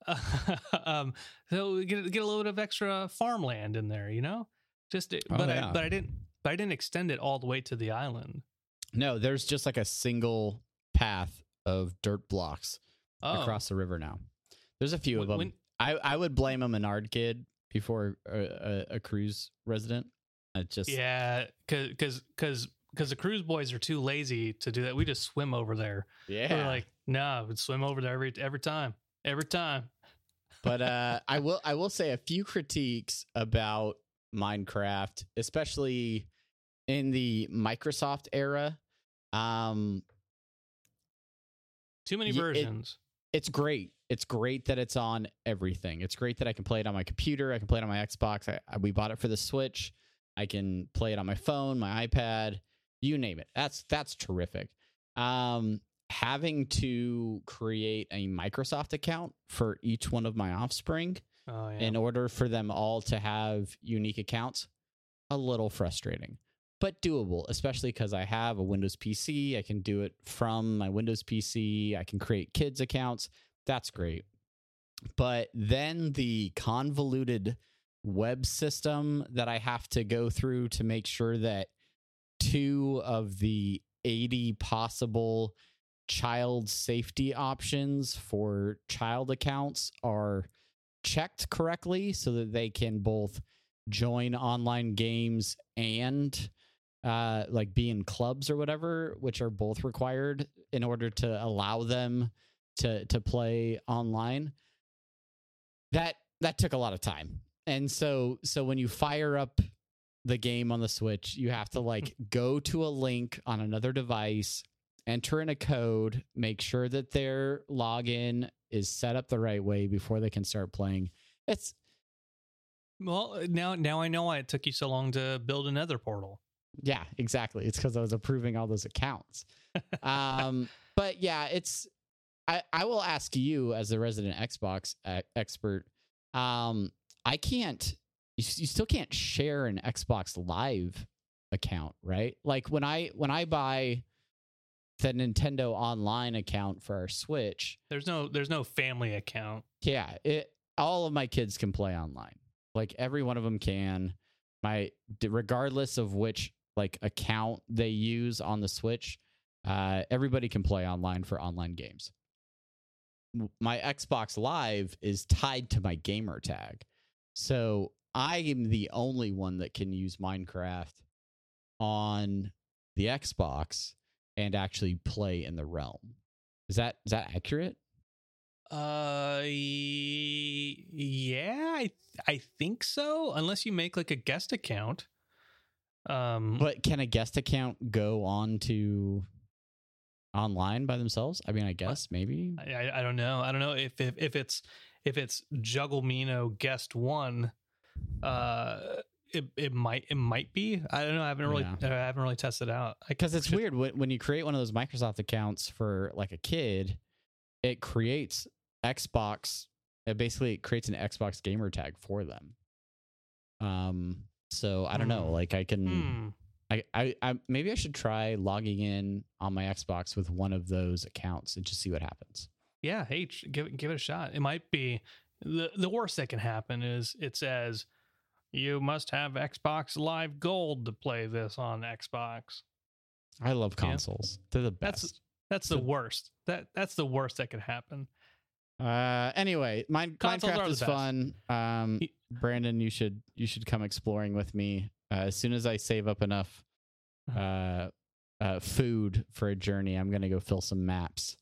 um, so we get get a little bit of extra farmland in there, you know. Just Oh, but yeah. I but I didn't but I didn't extend it all the way to the island. No, there's just like a single path of dirt blocks Oh, across the river now. There's a few of them. when- I, I would blame a Menard kid before a, a, a cruise resident. It just yeah, because because because the cruise boys are too lazy to do that. We just swim over there. yeah. We're like, no, we'd swim over there every every time, every time. but uh, I will I will say a few critiques about Minecraft, especially in the Microsoft era. Um, Too many Yeah, it- versions. it's great. It's great that it's on everything. It's great that I can play it on my computer. I can play it on my Xbox. I, I, we bought it for the Switch. I can play it on my phone, my iPad, you name it. That's that's terrific. Um, having to create a Microsoft account for each one of my offspring oh yeah. in order for them all to have unique accounts, a little frustrating, but doable, especially because I have a Windows PC. I can do it from my Windows PC. I can create kids' accounts. That's great. But then the convoluted web system that I have to go through to make sure that two of the 80 possible child safety options for child accounts are checked correctly so that they can both join online games and uh, like be in clubs or whatever, which are both required in order to allow them to to play online. That that took a lot of time, and so so when you fire up the game on the Switch, you have to like go to a link on another device, enter in a code, make sure that their login is set up the right way before they can start playing. It's Well, now now I know why it took you so long to build another portal. yeah, exactly. It's because I was approving all those accounts. um, but yeah, it's. I I will ask you as the resident Xbox uh, expert. Um, I can't. You, you still can't share an Xbox Live account, right? Like when I when I buy the Nintendo Online account for our Switch, There's no there's no family account. yeah, it all of my kids can play online. Like every one of them can. My regardless of which like account they use on the Switch, uh, everybody can play online for online games. My Xbox Live is tied to my gamer tag, so I am the only one that can use Minecraft on the Xbox and actually play in the realm. Is that is that accurate? Uh, yeah, I I think so. Unless you make like a guest account. Um, But can a guest account go on to online by themselves? I mean, I guess maybe. I, I I don't know. I don't know if if, if it's if it's Jugglemino guest one, uh, it it might it might be. I don't know. I haven't really Yeah. I haven't really tested out. Because it's should- weird when, when you create one of those Microsoft accounts for like a kid, it creates Xbox. It basically creates an Xbox gamer tag for them. Um. So I don't know. Hmm. Like I can. Hmm. I, I, I maybe I should try logging in on my Xbox with one of those accounts and just see what happens. Yeah, hey, give give it a shot. It might be the the worst that can happen is it says you must have Xbox Live Gold to play this on Xbox. I love Yeah. consoles. They're the best. That's So- the worst. That that's the worst that could happen. Uh, anyway, mine, Minecraft is best. fun. Um, Brandon, you should you should come exploring with me uh, as soon as I save up enough uh, uh, food for a journey. I'm gonna go fill some maps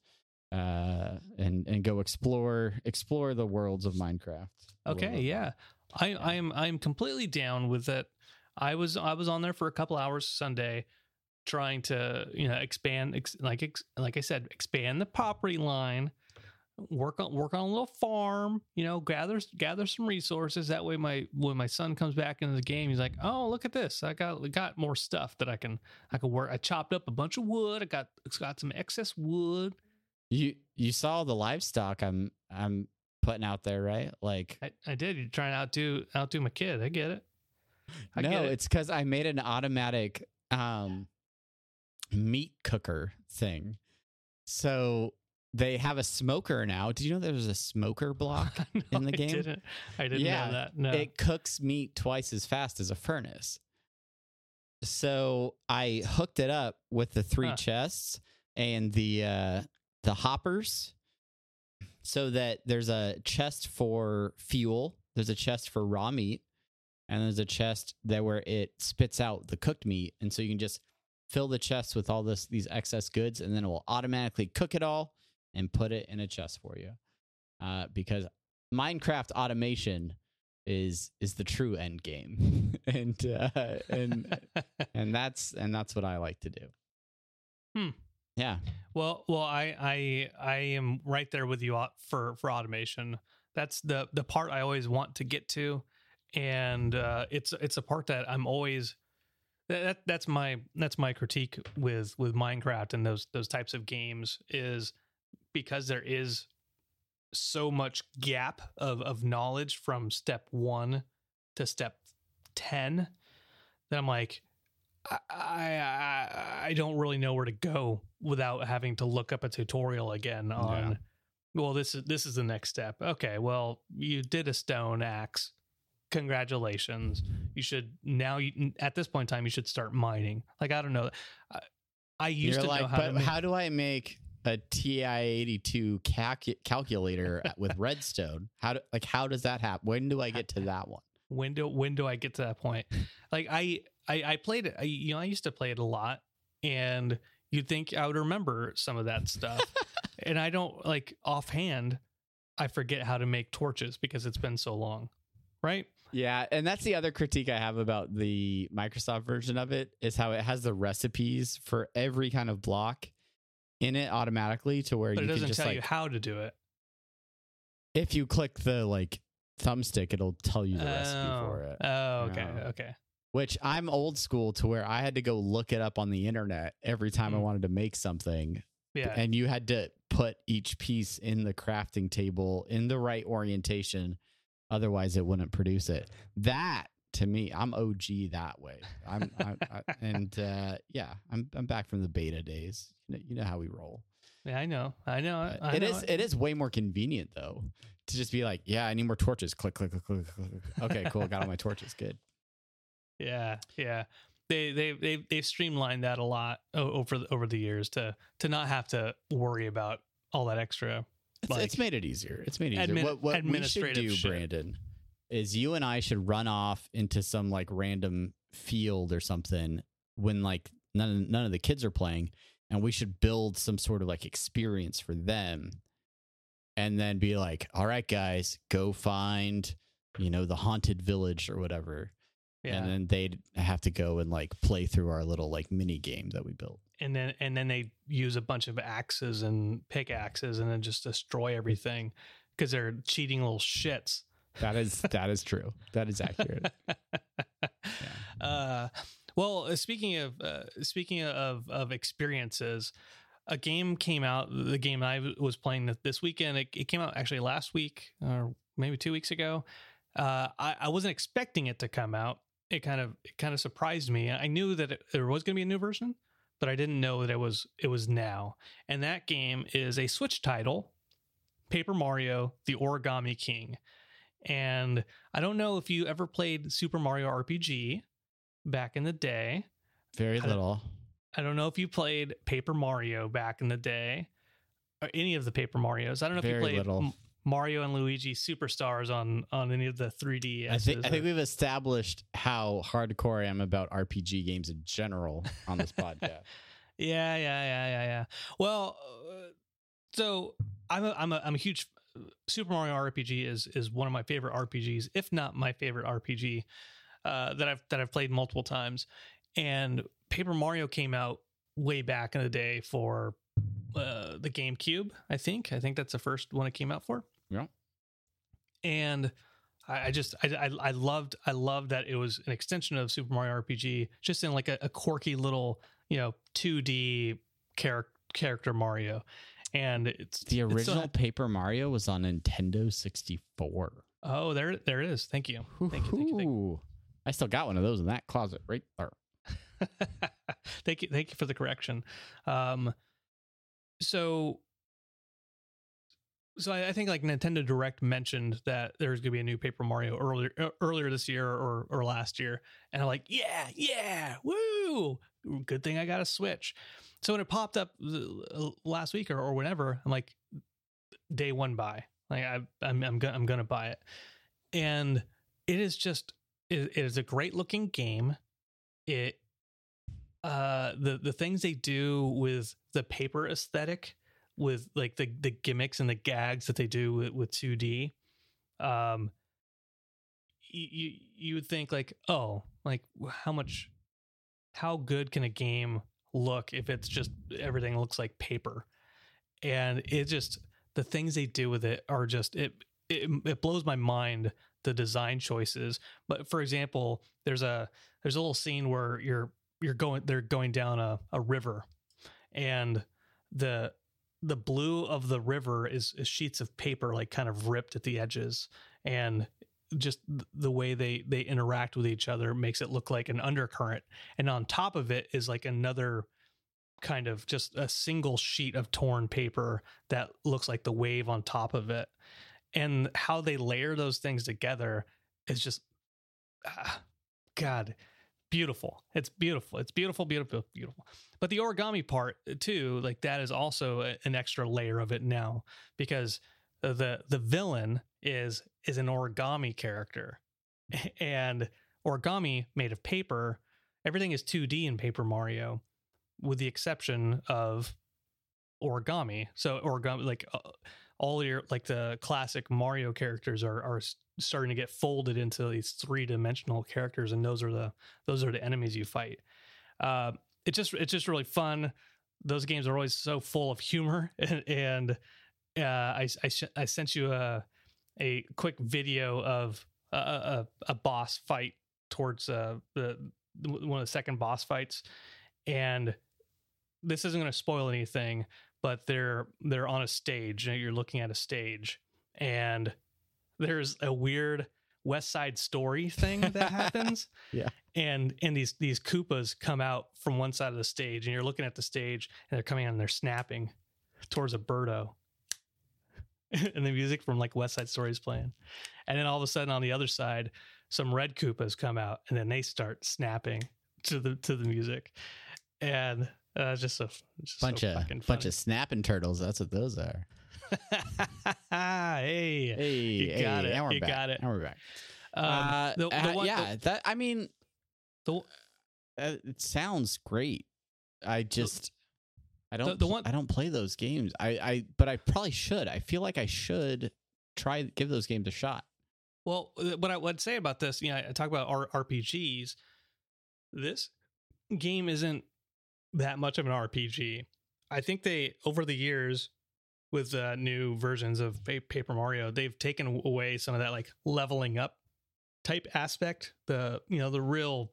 uh, and and go explore explore the worlds of Minecraft. Okay, yeah. I I am I'm completely down with it. I was I was on there for a couple hours Sunday trying to, you know, expand ex, like ex, like I said, expand the property line, work on work on a little farm, you know, gather gather some resources that way my when my son comes back into the game, he's like, "Oh, look at this. I got got more stuff that I can I can work. I chopped up a bunch of wood. I got it's got some excess wood. You you saw the livestock I'm I'm putting out there, right? Like I, I did. You're trying to outdo outdo my kid. I get it. I no, get it. it's because I made an automatic um, meat cooker thing. So they have a smoker now. Did you know there was a smoker block? No, in the game? I didn't. I didn't Yeah, know that. No. It cooks meat twice as fast as a furnace. So I hooked it up with the three Huh. chests and the uh, the hoppers, so that there's a chest for fuel, there's a chest for raw meat, and there's a chest that where it spits out the cooked meat, and so you can just fill the chest with all this these excess goods, and then it will automatically cook it all and put it in a chest for you. Uh, because Minecraft automation is is the true end game, and uh, and and that's and that's what I like to do. Hmm. Yeah. well, well, I, I, I am right there with you for for automation. That's the the part I always want to get to, and uh, it's it's a part that I'm always. That, that that's my that's my critique with with Minecraft and those those types of games is because there is so much gap of of knowledge from step one to step ten that I'm like I, I I don't really know where to go without having to look up a tutorial again on. Well, this is this is the next step. Okay, well, you did a stone axe. Congratulations. You should now. You, at this point in time, you should start mining. Like I don't know. I, I used You're to like, know how but. Make, how do I make a TI-82 calcu- calculator with Redstone. How do, like how does that happen? When do I get to that one? when do when do I get to that point? Like I I, I played it. I, you know, I used to play it a lot, and you'd think I would remember some of that stuff, and I don't like offhand. I forget how to make torches because it's been so long, right? Yeah, and that's the other critique I have about the Microsoft version of it is how it has the recipes for every kind of block in it automatically to where But you can doesn't just tell like you how to do it. if you click the like thumbstick, it'll tell you the recipe for oh. it. Oh, okay, Yeah. okay. Which I'm old school to where I had to go look it up on the internet every time I Mm. wanted to make something. Yeah, And you had to put each piece in the crafting table in the right orientation. Otherwise, it wouldn't produce it. That to me, I'm OG that way. I'm, I, I, and uh, yeah, I'm I'm back from the beta days. You know, you know how we roll. yeah. I know, I know. Uh, I it know. is it is way more convenient though to just be like, yeah, I need more torches. Click, click, click, click, click. click. Okay, cool. Got all my torches. Good. Yeah, yeah. They they they they've streamlined that a lot over the, over the years to to not have to worry about all that extra. It's, Like, it's made it easier. It's made it easier. admin- what what we should do, shit. Brandon, is you and I should run off into some like random field or something when like none none of the kids are playing, and we should build some sort of like experience for them, and then be like, all right, guys, go find you know the haunted village or whatever, yeah. and then they'd have to go and like play through our little like mini game that we built. and then and then they use a bunch of axes and pickaxes and then just destroy everything because they're cheating little shits. That is that is true. That is accurate. uh, well, uh, speaking of uh, speaking of of experiences, a game came out. The game I was playing this weekend. It, it came out actually last week or maybe two weeks ago. Uh, I, I wasn't expecting it to come out. It kind of it kind of surprised me. I knew that it, there was going to be a new version, but I didn't know that it was it was now. And that game is a Switch title, Paper Mario: The Origami King. And I don't know if you ever played Super Mario RPG back in the day. Very little. I don't know if you played Paper Mario back in the day or any of the Paper Marios. I don't know if you played little. Mario and Luigi Superstars on on any of the 3D. I think I think we've established how hardcore I am about RPG games in general on this podcast. Yeah, yeah, yeah, yeah, yeah. Well, uh, so I'm a, I'm a I'm a huge Super Mario RPG is is one of my favorite RPGs, if not my favorite RPG uh, that I've that I've played multiple times. And Paper Mario came out way back in the day for uh, the GameCube. I think I think that's the first one it came out for. Yeah. And I, I just I, I I loved I loved that it was an extension of Super Mario RPG, just in like a, a quirky little you know 2D character character Mario, and it's The it's original had- Paper Mario was on Nintendo 64. oh, there there it is. Thank you. Thank you. Thank you. Thank you. I still got one of those in that closet right there. thank you thank you for the correction um so so I, I think like nintendo direct mentioned that there's going to be a new paper mario earlier uh, earlier this year or or last year. And i'm like yeah yeah woo! Good thing i got a switch. So when it popped up last week or, or whenever i'm like day one buy. Like I, i'm I'm, go- I'm gonna buy it. And it is just it, it is a great looking game. It uh the the things they do with the paper aesthetic with like the the gimmicks and the gags that they do with, with 2D um you, you would think like oh like how much how good can a game look if it's just everything looks like paper? And it just the things they do with it are just it it, it blows my mind the design choices. But for example there's a there's a little scene where you're you're going they're going down a, a river and the the blue of the river is, is sheets of paper like kind of ripped at the edges and just the way they they interact with each other makes it look like an undercurrent and on top of it is like another kind of just a single sheet of torn paper that looks like the wave on top of it and how they layer those things together is just ah, god beautiful. It's beautiful. It's beautiful, beautiful, beautiful. But the origami part too, like that is also a- an extra layer of it now because the the villain is is an origami character, and origami made of paper. Everything is 2D in Paper Mario, with the exception of origami. So origami, like uh, all your like the classic Mario characters are are starting to get folded into these three dimensional characters, and those are the those are the enemies you fight. Uh, it just it's just really fun. Those games are always so full of humor, and, and uh, I I, sh- I sent you a a quick video of a, a, a boss fight towards uh, the one of the second boss fights, and this isn't going to spoil anything, but they're they're on a stage. and You're looking at a stage, and there's a weird West Side Story thing that happens. Yeah. and and these these Koopas come out from one side of the stage, and you're looking at the stage, and they're coming out and they're snapping towards a birdo. and the music from like West Side Story is playing, and then all of a sudden on the other side, some red Koopas come out, and then they start snapping to the to the music, and uh, just a just bunch so of bunch funny. of snapping turtles. That's what those are. hey, Hey, You got it, And we're you back. got it. And we're back. um, uh, the, the uh, one, yeah, that I mean, the, uh, it sounds great. I just, I don't, the one- I don't play those games. I, I, but I probably should. I feel like I should try give those games a shot. Well, uh, what I would say about this, you know, I talk about R- RPGs. This game isn't that much of an RPG. I think they over the years with uh, new versions of Paper Mario, they've taken away some of that like leveling up type aspect. The you know the real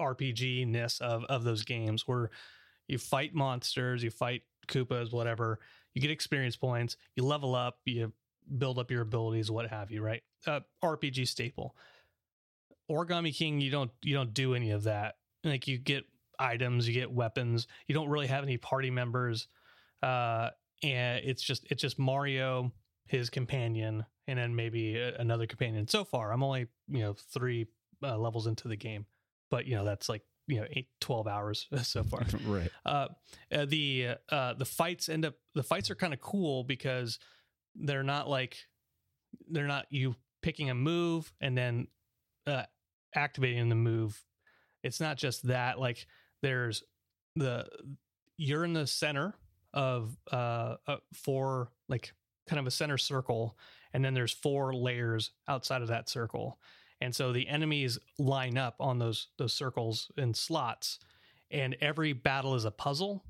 RPG ness of of those games where you fight monsters, you fight Koopas, whatever. You get experience points, you level up, you build up your abilities, what have you, right? Uh, RPG staple. Origami King, you don't you don't do any of that. Like you get items, you get weapons. You don't really have any party members, uh, and it's just it's just Mario, his companion, and then maybe a- another companion. So far, I'm only you know three uh, levels into the game, but you know that's like you know eight, 12 hours so far right. uh, uh, the uh, the fights end up the fights are kind of cool because they're not like they're not you picking a move and then uh, activating the move. It's not just that. Like there's the you're in the center of uh, uh four like kind of a center circle, and then there's four layers outside of that circle, and so the enemies line up on those those circles and slots and every battle is a puzzle.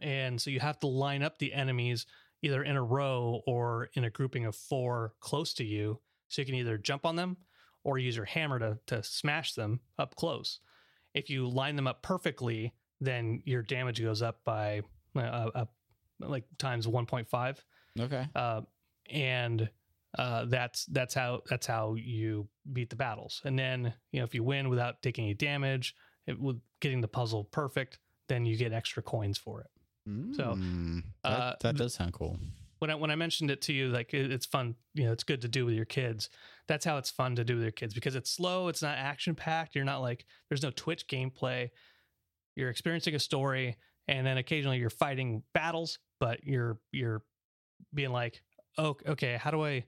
And so you have to line up the enemies either in a row or in a grouping of four close to you so you can either jump on them or use your hammer to, to smash them up close if you line them up perfectly then your damage goes up by uh, uh, like times 1.5 Okay. uh, and uh, that's that's how that's how you beat the battles. And then you know if you win without taking any damage, it, with getting the puzzle perfect, then you get extra coins for it. So, Mm, that, uh, that th- does sound cool. When I when I mentioned it to you, like it, it's fun, you know, it's good to do with your kids. That's how it's fun to do with your kids because it's slow, it's not action packed. You're not like there's no Twitch gameplay. You're experiencing a story, and then occasionally you're fighting battles, but you're you're being like, oh, okay, how do I,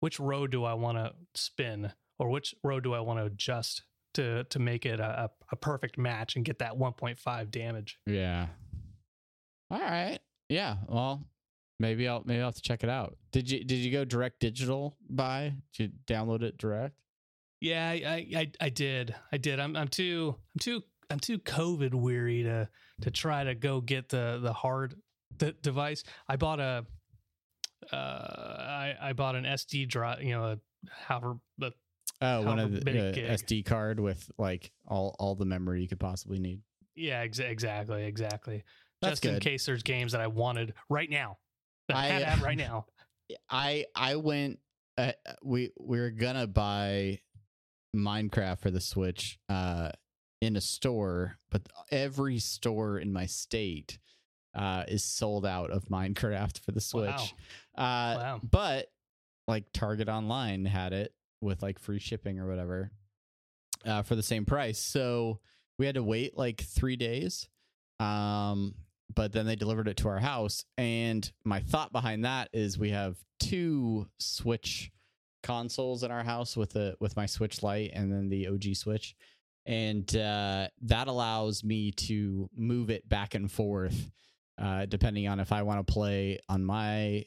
which road do I want to spin, or which road do I want to adjust to to make it a, a, perfect match and get that 1.5 damage? Yeah. All right. Yeah. Well, maybe I'll maybe I'll have to check it out. Did you did you go direct digital buy? Did you download it direct? Yeah, I, I, I, did. I did. I'm, I'm too, I'm too, I'm too COVID weary to, to try to go get the, the hard d- device. I bought a, uh, I, I bought an SD drive, you know, a, however, but Oh, one of However the gig. SD card with like all all the memory you could possibly need. yeah, exa- exactly, exactly. That's Just in case there's games that I wanted right now that I, to uh, have right now. I I went. Uh, we we were gonna buy Minecraft for the Switch uh, in a store, but every store in my state uh, is sold out of Minecraft for the Switch. Uh, Wow. But like Target Online had it with like free shipping or whatever. uh, for the same price. So we had to wait like three days. Um, but then they delivered it to our house. And my thought behind that is we have two Switch consoles in our house with the with my Switch Lite and then the OG Switch, and uh, that allows me to move it back and forth uh, depending on if I want to play on my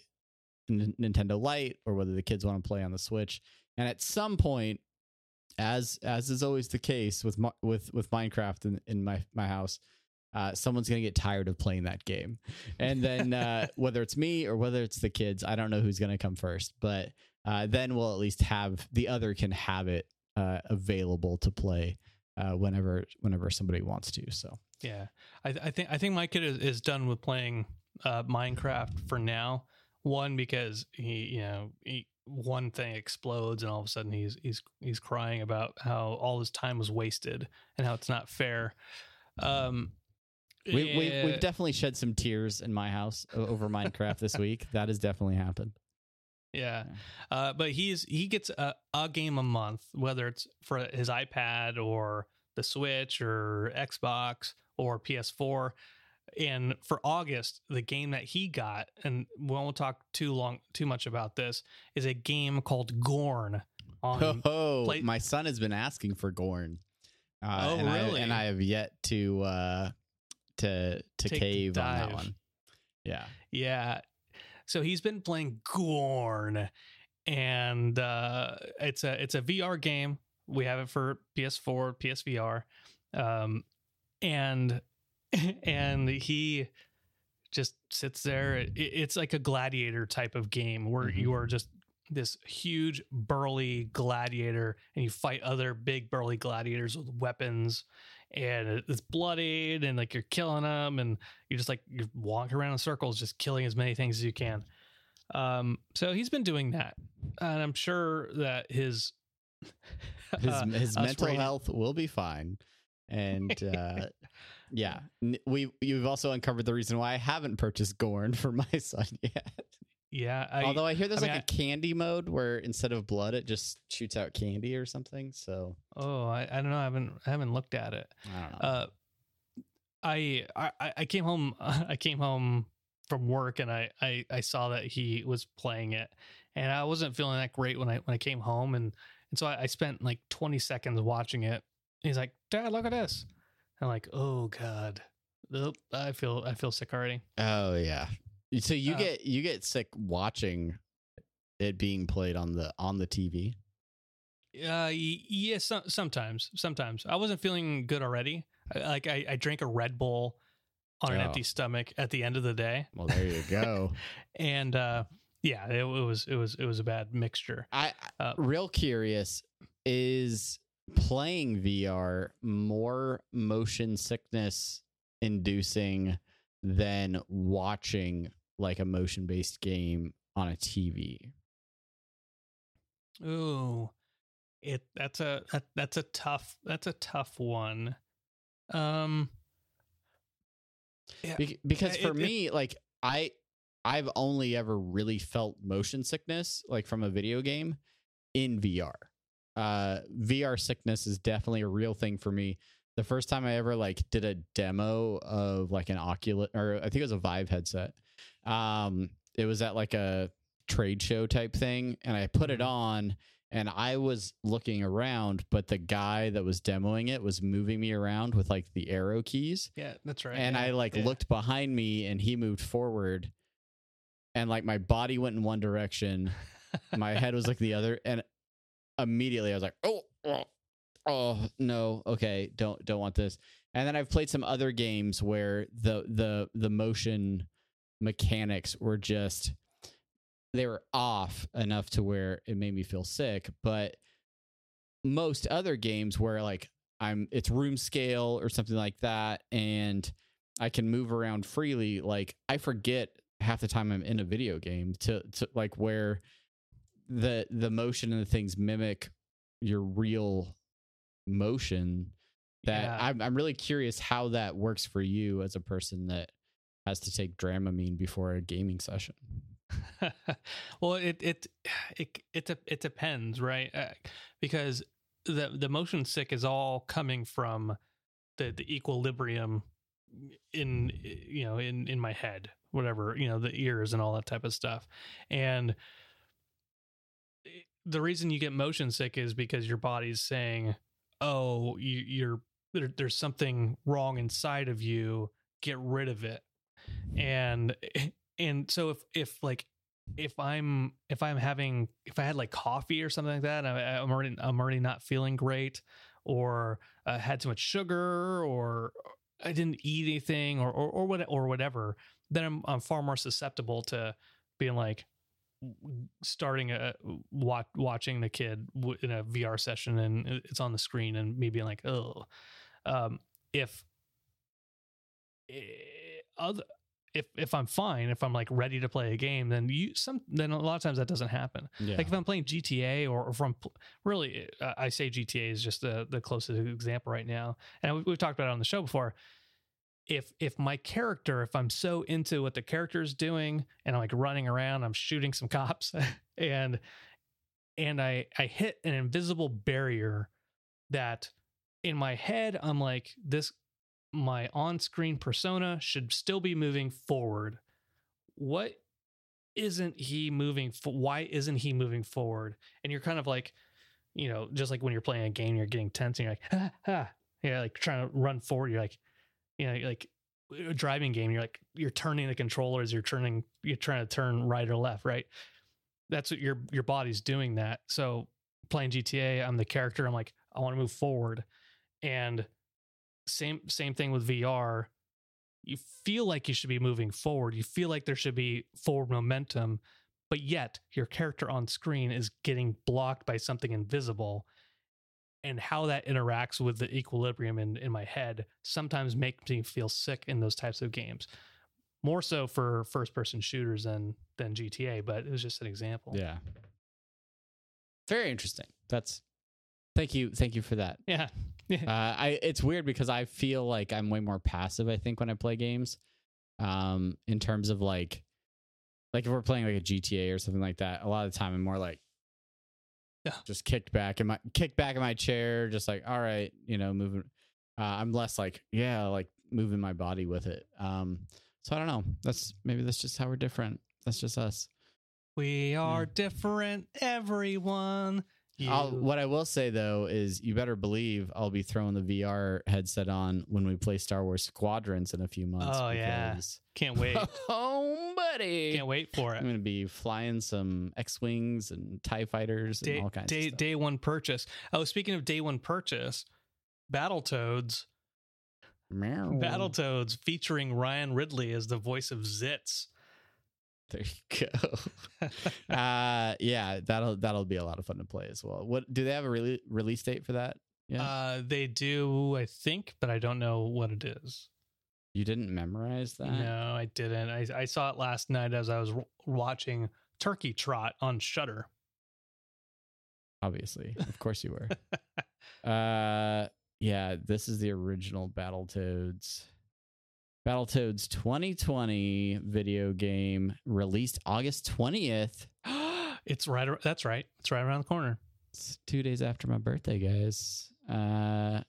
N- Nintendo Lite or whether the kids want to play on the Switch. And at some point, as as is always the case with with with Minecraft in, in my my house, uh, someone's gonna get tired of playing that game, and then uh, whether it's me or whether it's the kids, I don't know who's gonna come first, but uh, then we'll at least have the other can have it uh, available to play uh, whenever whenever somebody wants to. So Yeah, I, I think I think my kid is, is done with playing uh, Minecraft for now. One because he, you know, he, one thing explodes and all of a sudden he's he's he's crying about how all his time was wasted and how it's not fair. Um, we, we've yeah, we've definitely shed some tears in my house over Minecraft this week. That has definitely happened. Yeah. Uh, but he's he gets a, a game a month, whether it's for his iPad or the Switch or Xbox or PS4. And for August, the game that he got, and we won't talk too long too much about this, is a game called Gorn on Oh, play- my son has been asking for Gorn. Uh, Oh, and I, really? and I have yet to uh, to to Take cave on that one. Yeah. Yeah. So he's been playing Gorn and uh it's a it's a VR game. We have it for PS4, PSVR. Um and and he just sits there. It, it's like a gladiator type of game where Mhm. you are just this huge burly gladiator and you fight other big burly gladiators with weapons and it's bloodied and like you're killing them and you just like you're walking around in circles just killing as many things as you can um so he's been doing that and i'm sure that his His uh, his mental rating- health will be fine. And uh, yeah, we you've also uncovered the reason why I haven't purchased Gorn for my son yet. Yeah I, Although I hear there's I mean, like a candy mode where instead of blood, it just shoots out candy or something. So oh I, I don't know i haven't i haven't looked at it I don't know. uh I, I I came home I came home from work and I, I I saw that he was playing it and I wasn't feeling that great when I when I came home and and so I, I spent like 20 seconds watching it. He's like, "Dad, look at this." I'm like, "Oh god." Nope, I feel I feel sick already. Oh yeah. So you Uh, get you get sick watching it being played on the on the TV. Uh, yeah, so, sometimes, sometimes I wasn't feeling good already. I, like I, I drank a Red Bull on an Oh. empty stomach at the end of the day, Well, there you go. and uh, yeah, it, it was it was it was a bad mixture. I Uh, real curious is playing VR more motion sickness inducing than watching like a motion based game on a TV. Ooh, it that's a that, that's a tough that's a tough one. Um, yeah, Bec- because for it- it- me, like I I've only ever really felt motion sickness like from a video game in VR. Uh VR sickness is definitely a real thing for me. The first time I ever like did a demo of like an Oculus or I think it was a Vive headset. Um it was at like a trade show type thing and I put it Mhm. on and I was looking around but the guy that was demoing it was moving me around with like the arrow keys yeah, that's right. and yeah, I like yeah. looked behind me and he moved forward and like my body went in one direction my head was like the other and immediately I was like oh oh, oh no okay don't don't want this and then I've played some other games where the the the motion mechanics were just they were off enough to where it made me feel sick but most other games where like I'm it's room scale or something like that and I can move around freely like I forget half the time I'm in a video game to to like where the the motion and the things mimic your real motion that Yeah. I'm I'm really curious how that works for you as a person that has to take Dramamine before a gaming session. well, it it it it it depends, right? Uh, because the the motion sick is all coming from the the equilibrium in you know in in my head whatever you know the ears and all that type of stuff and the reason you get motion sick is because your body's saying oh you, you're there, there's something wrong inside of you get rid of it and and so if if like if i'm if i'm having if i had like coffee or something like that I, i'm already i'm already not feeling great or uh, had too much sugar or i didn't eat anything or or or, what, or whatever then I'm, I'm far more susceptible to being like starting a watch, watching the kid in a VR session and it's on the screen and me being like, oh, um, if eh, other if if I'm fine, if I'm like ready to play a game, then you some then a lot of times that doesn't happen. Yeah. Like if I'm playing GTA or, or from really, uh, I say GTA is just the the closest example right now, and we, we've talked about it on the show before if if my character if i'm so into what the character is doing and i'm like running around i'm shooting some cops and and i i hit an invisible barrier that in my head i'm like this my on-screen persona should still be moving forward what isn't he moving why isn't he moving forward and you're kind of like you know just like when you're playing a game you're getting tense and you're like ah. you're like trying to run forward you're like you know, like a driving game, you're like you're turning the controllers, you're turning, you're trying to turn right or left, right? That's what your your body's doing that. So playing GTA, I'm the character. I'm like, I want to move forward, and same same thing with VR. You feel like you should be moving forward. You feel like there should be forward momentum, but yet your character on screen is getting blocked by something invisible and how that interacts with the equilibrium in, in my head sometimes makes me feel sick in those types of games more so for first person shooters than than gta but it was just an example Yeah. Very interesting. That's thank you. Thank you for that. yeah Uh, I it's weird because I feel like I'm way more passive. I think when I play games, um, in terms of like, like if we're playing like a GTA or something like that, a lot of the time I'm more like, Yeah. just kicked back in my kicked back in my chair, just like all right, you know, moving. Uh, I'm less like yeah, like moving my body with it. Um, so I don't know. That's maybe that's just how we're different. That's just us. we are different everyone I'll, what I will say though is you better believe I'll be throwing the VR headset on when we play Star Wars Squadrons in a few months. Oh, yeah. can't wait oh, buddy. can't wait for it. I'm going to be flying some X Wings and TIE fighters and all kinds day, of stuff. day one purchase oh speaking of day one purchase battletoads Meow. battletoads featuring ryan ridley as the voice of zitz There you go. uh, yeah, that'll that'll be a lot of fun to play as well. What do they have a rele- release date for that? Yeah, Uh, they do, I think, but I don't know what it is. you didn't memorize that. No, I didn't. I, I saw it last night as I was w- watching Turkey Trot on Shudder. Obviously, of course you were. Uh, yeah, this is the original Battletoads. Battletoads 2020 video game released August 20th. it's right. That's right. It's right around the corner. It's two days after my birthday, guys. Uh,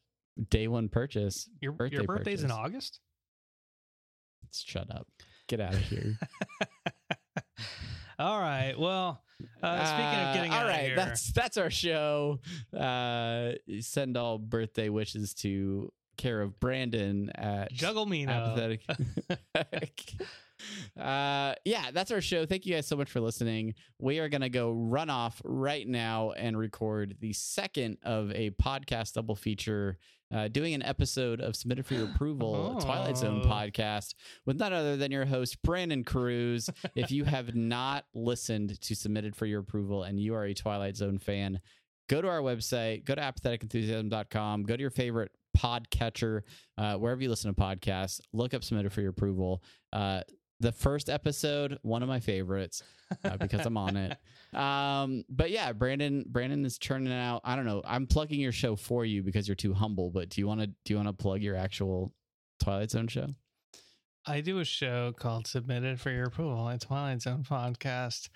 day one purchase. Your Birthday your birthday's in purchase. August. Shut up. Get out of here. All right. Well, uh, speaking of getting Uh, out all of here, that's that's our show. Uh, send all birthday wishes to care of Brandon at Juggle me apathetic. uh, yeah, that's our show. Thank you guys so much for listening. We are gonna go run off right now and record the second of a podcast double feature. Uh, doing an episode of Submitted for Your Approval, a Twilight Zone Oh. podcast with none other than your host, Brandon Cruz. if you have not listened to Submitted for Your Approval and you are a Twilight Zone fan, go to our website, go to apatheticenthusiasm.com, go to your favorite podcatcher, uh, wherever you listen to podcasts, look up Submitted for Your Approval. Uh, the first episode, one of my favorites uh, because I'm on it. Um, but yeah, Brandon, Brandon is churning out. I don't know. I'm plugging your show for you because you're too humble. But do you want to do you want to plug your actual Twilight Zone show? I do a show called Submitted for Your Approval, a Twilight Zone podcast.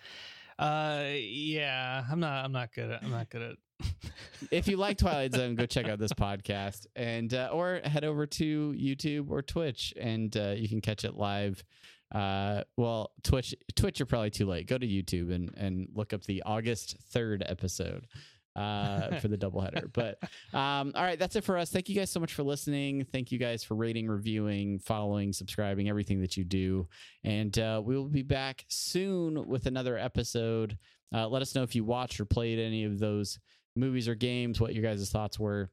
Uh, yeah, I'm not. I'm not good at. I'm not good at if you like Twilight Zone, go check out this podcast and uh, or head over to YouTube or Twitch and uh, you can catch it live. Uh, well, Twitch, Twitch, you're probably too late. Go to YouTube and and look up the August third episode uh, for the doubleheader. But um, all right, that's it for us. Thank you guys so much for listening. Thank you guys for rating, reviewing, following, subscribing, everything that you do. And uh, we will be back soon with another episode. Uh, let us know if you watched or played any of those movies or games, what your guys' thoughts were.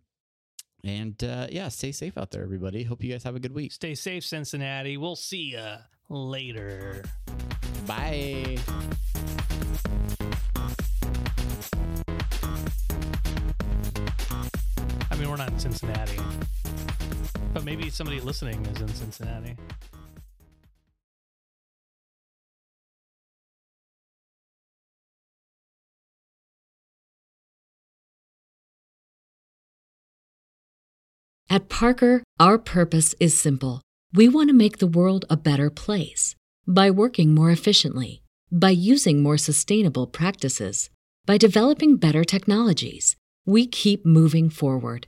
And uh, yeah, stay safe out there, everybody. Hope you guys have a good week. Stay safe, Cincinnati. We'll see ya later. Bye. We're not in Cincinnati, but maybe somebody listening is in Cincinnati. At Parker, our purpose is simple. We want to make the world a better place by working more efficiently, by using more sustainable practices, by developing better technologies. We keep moving forward.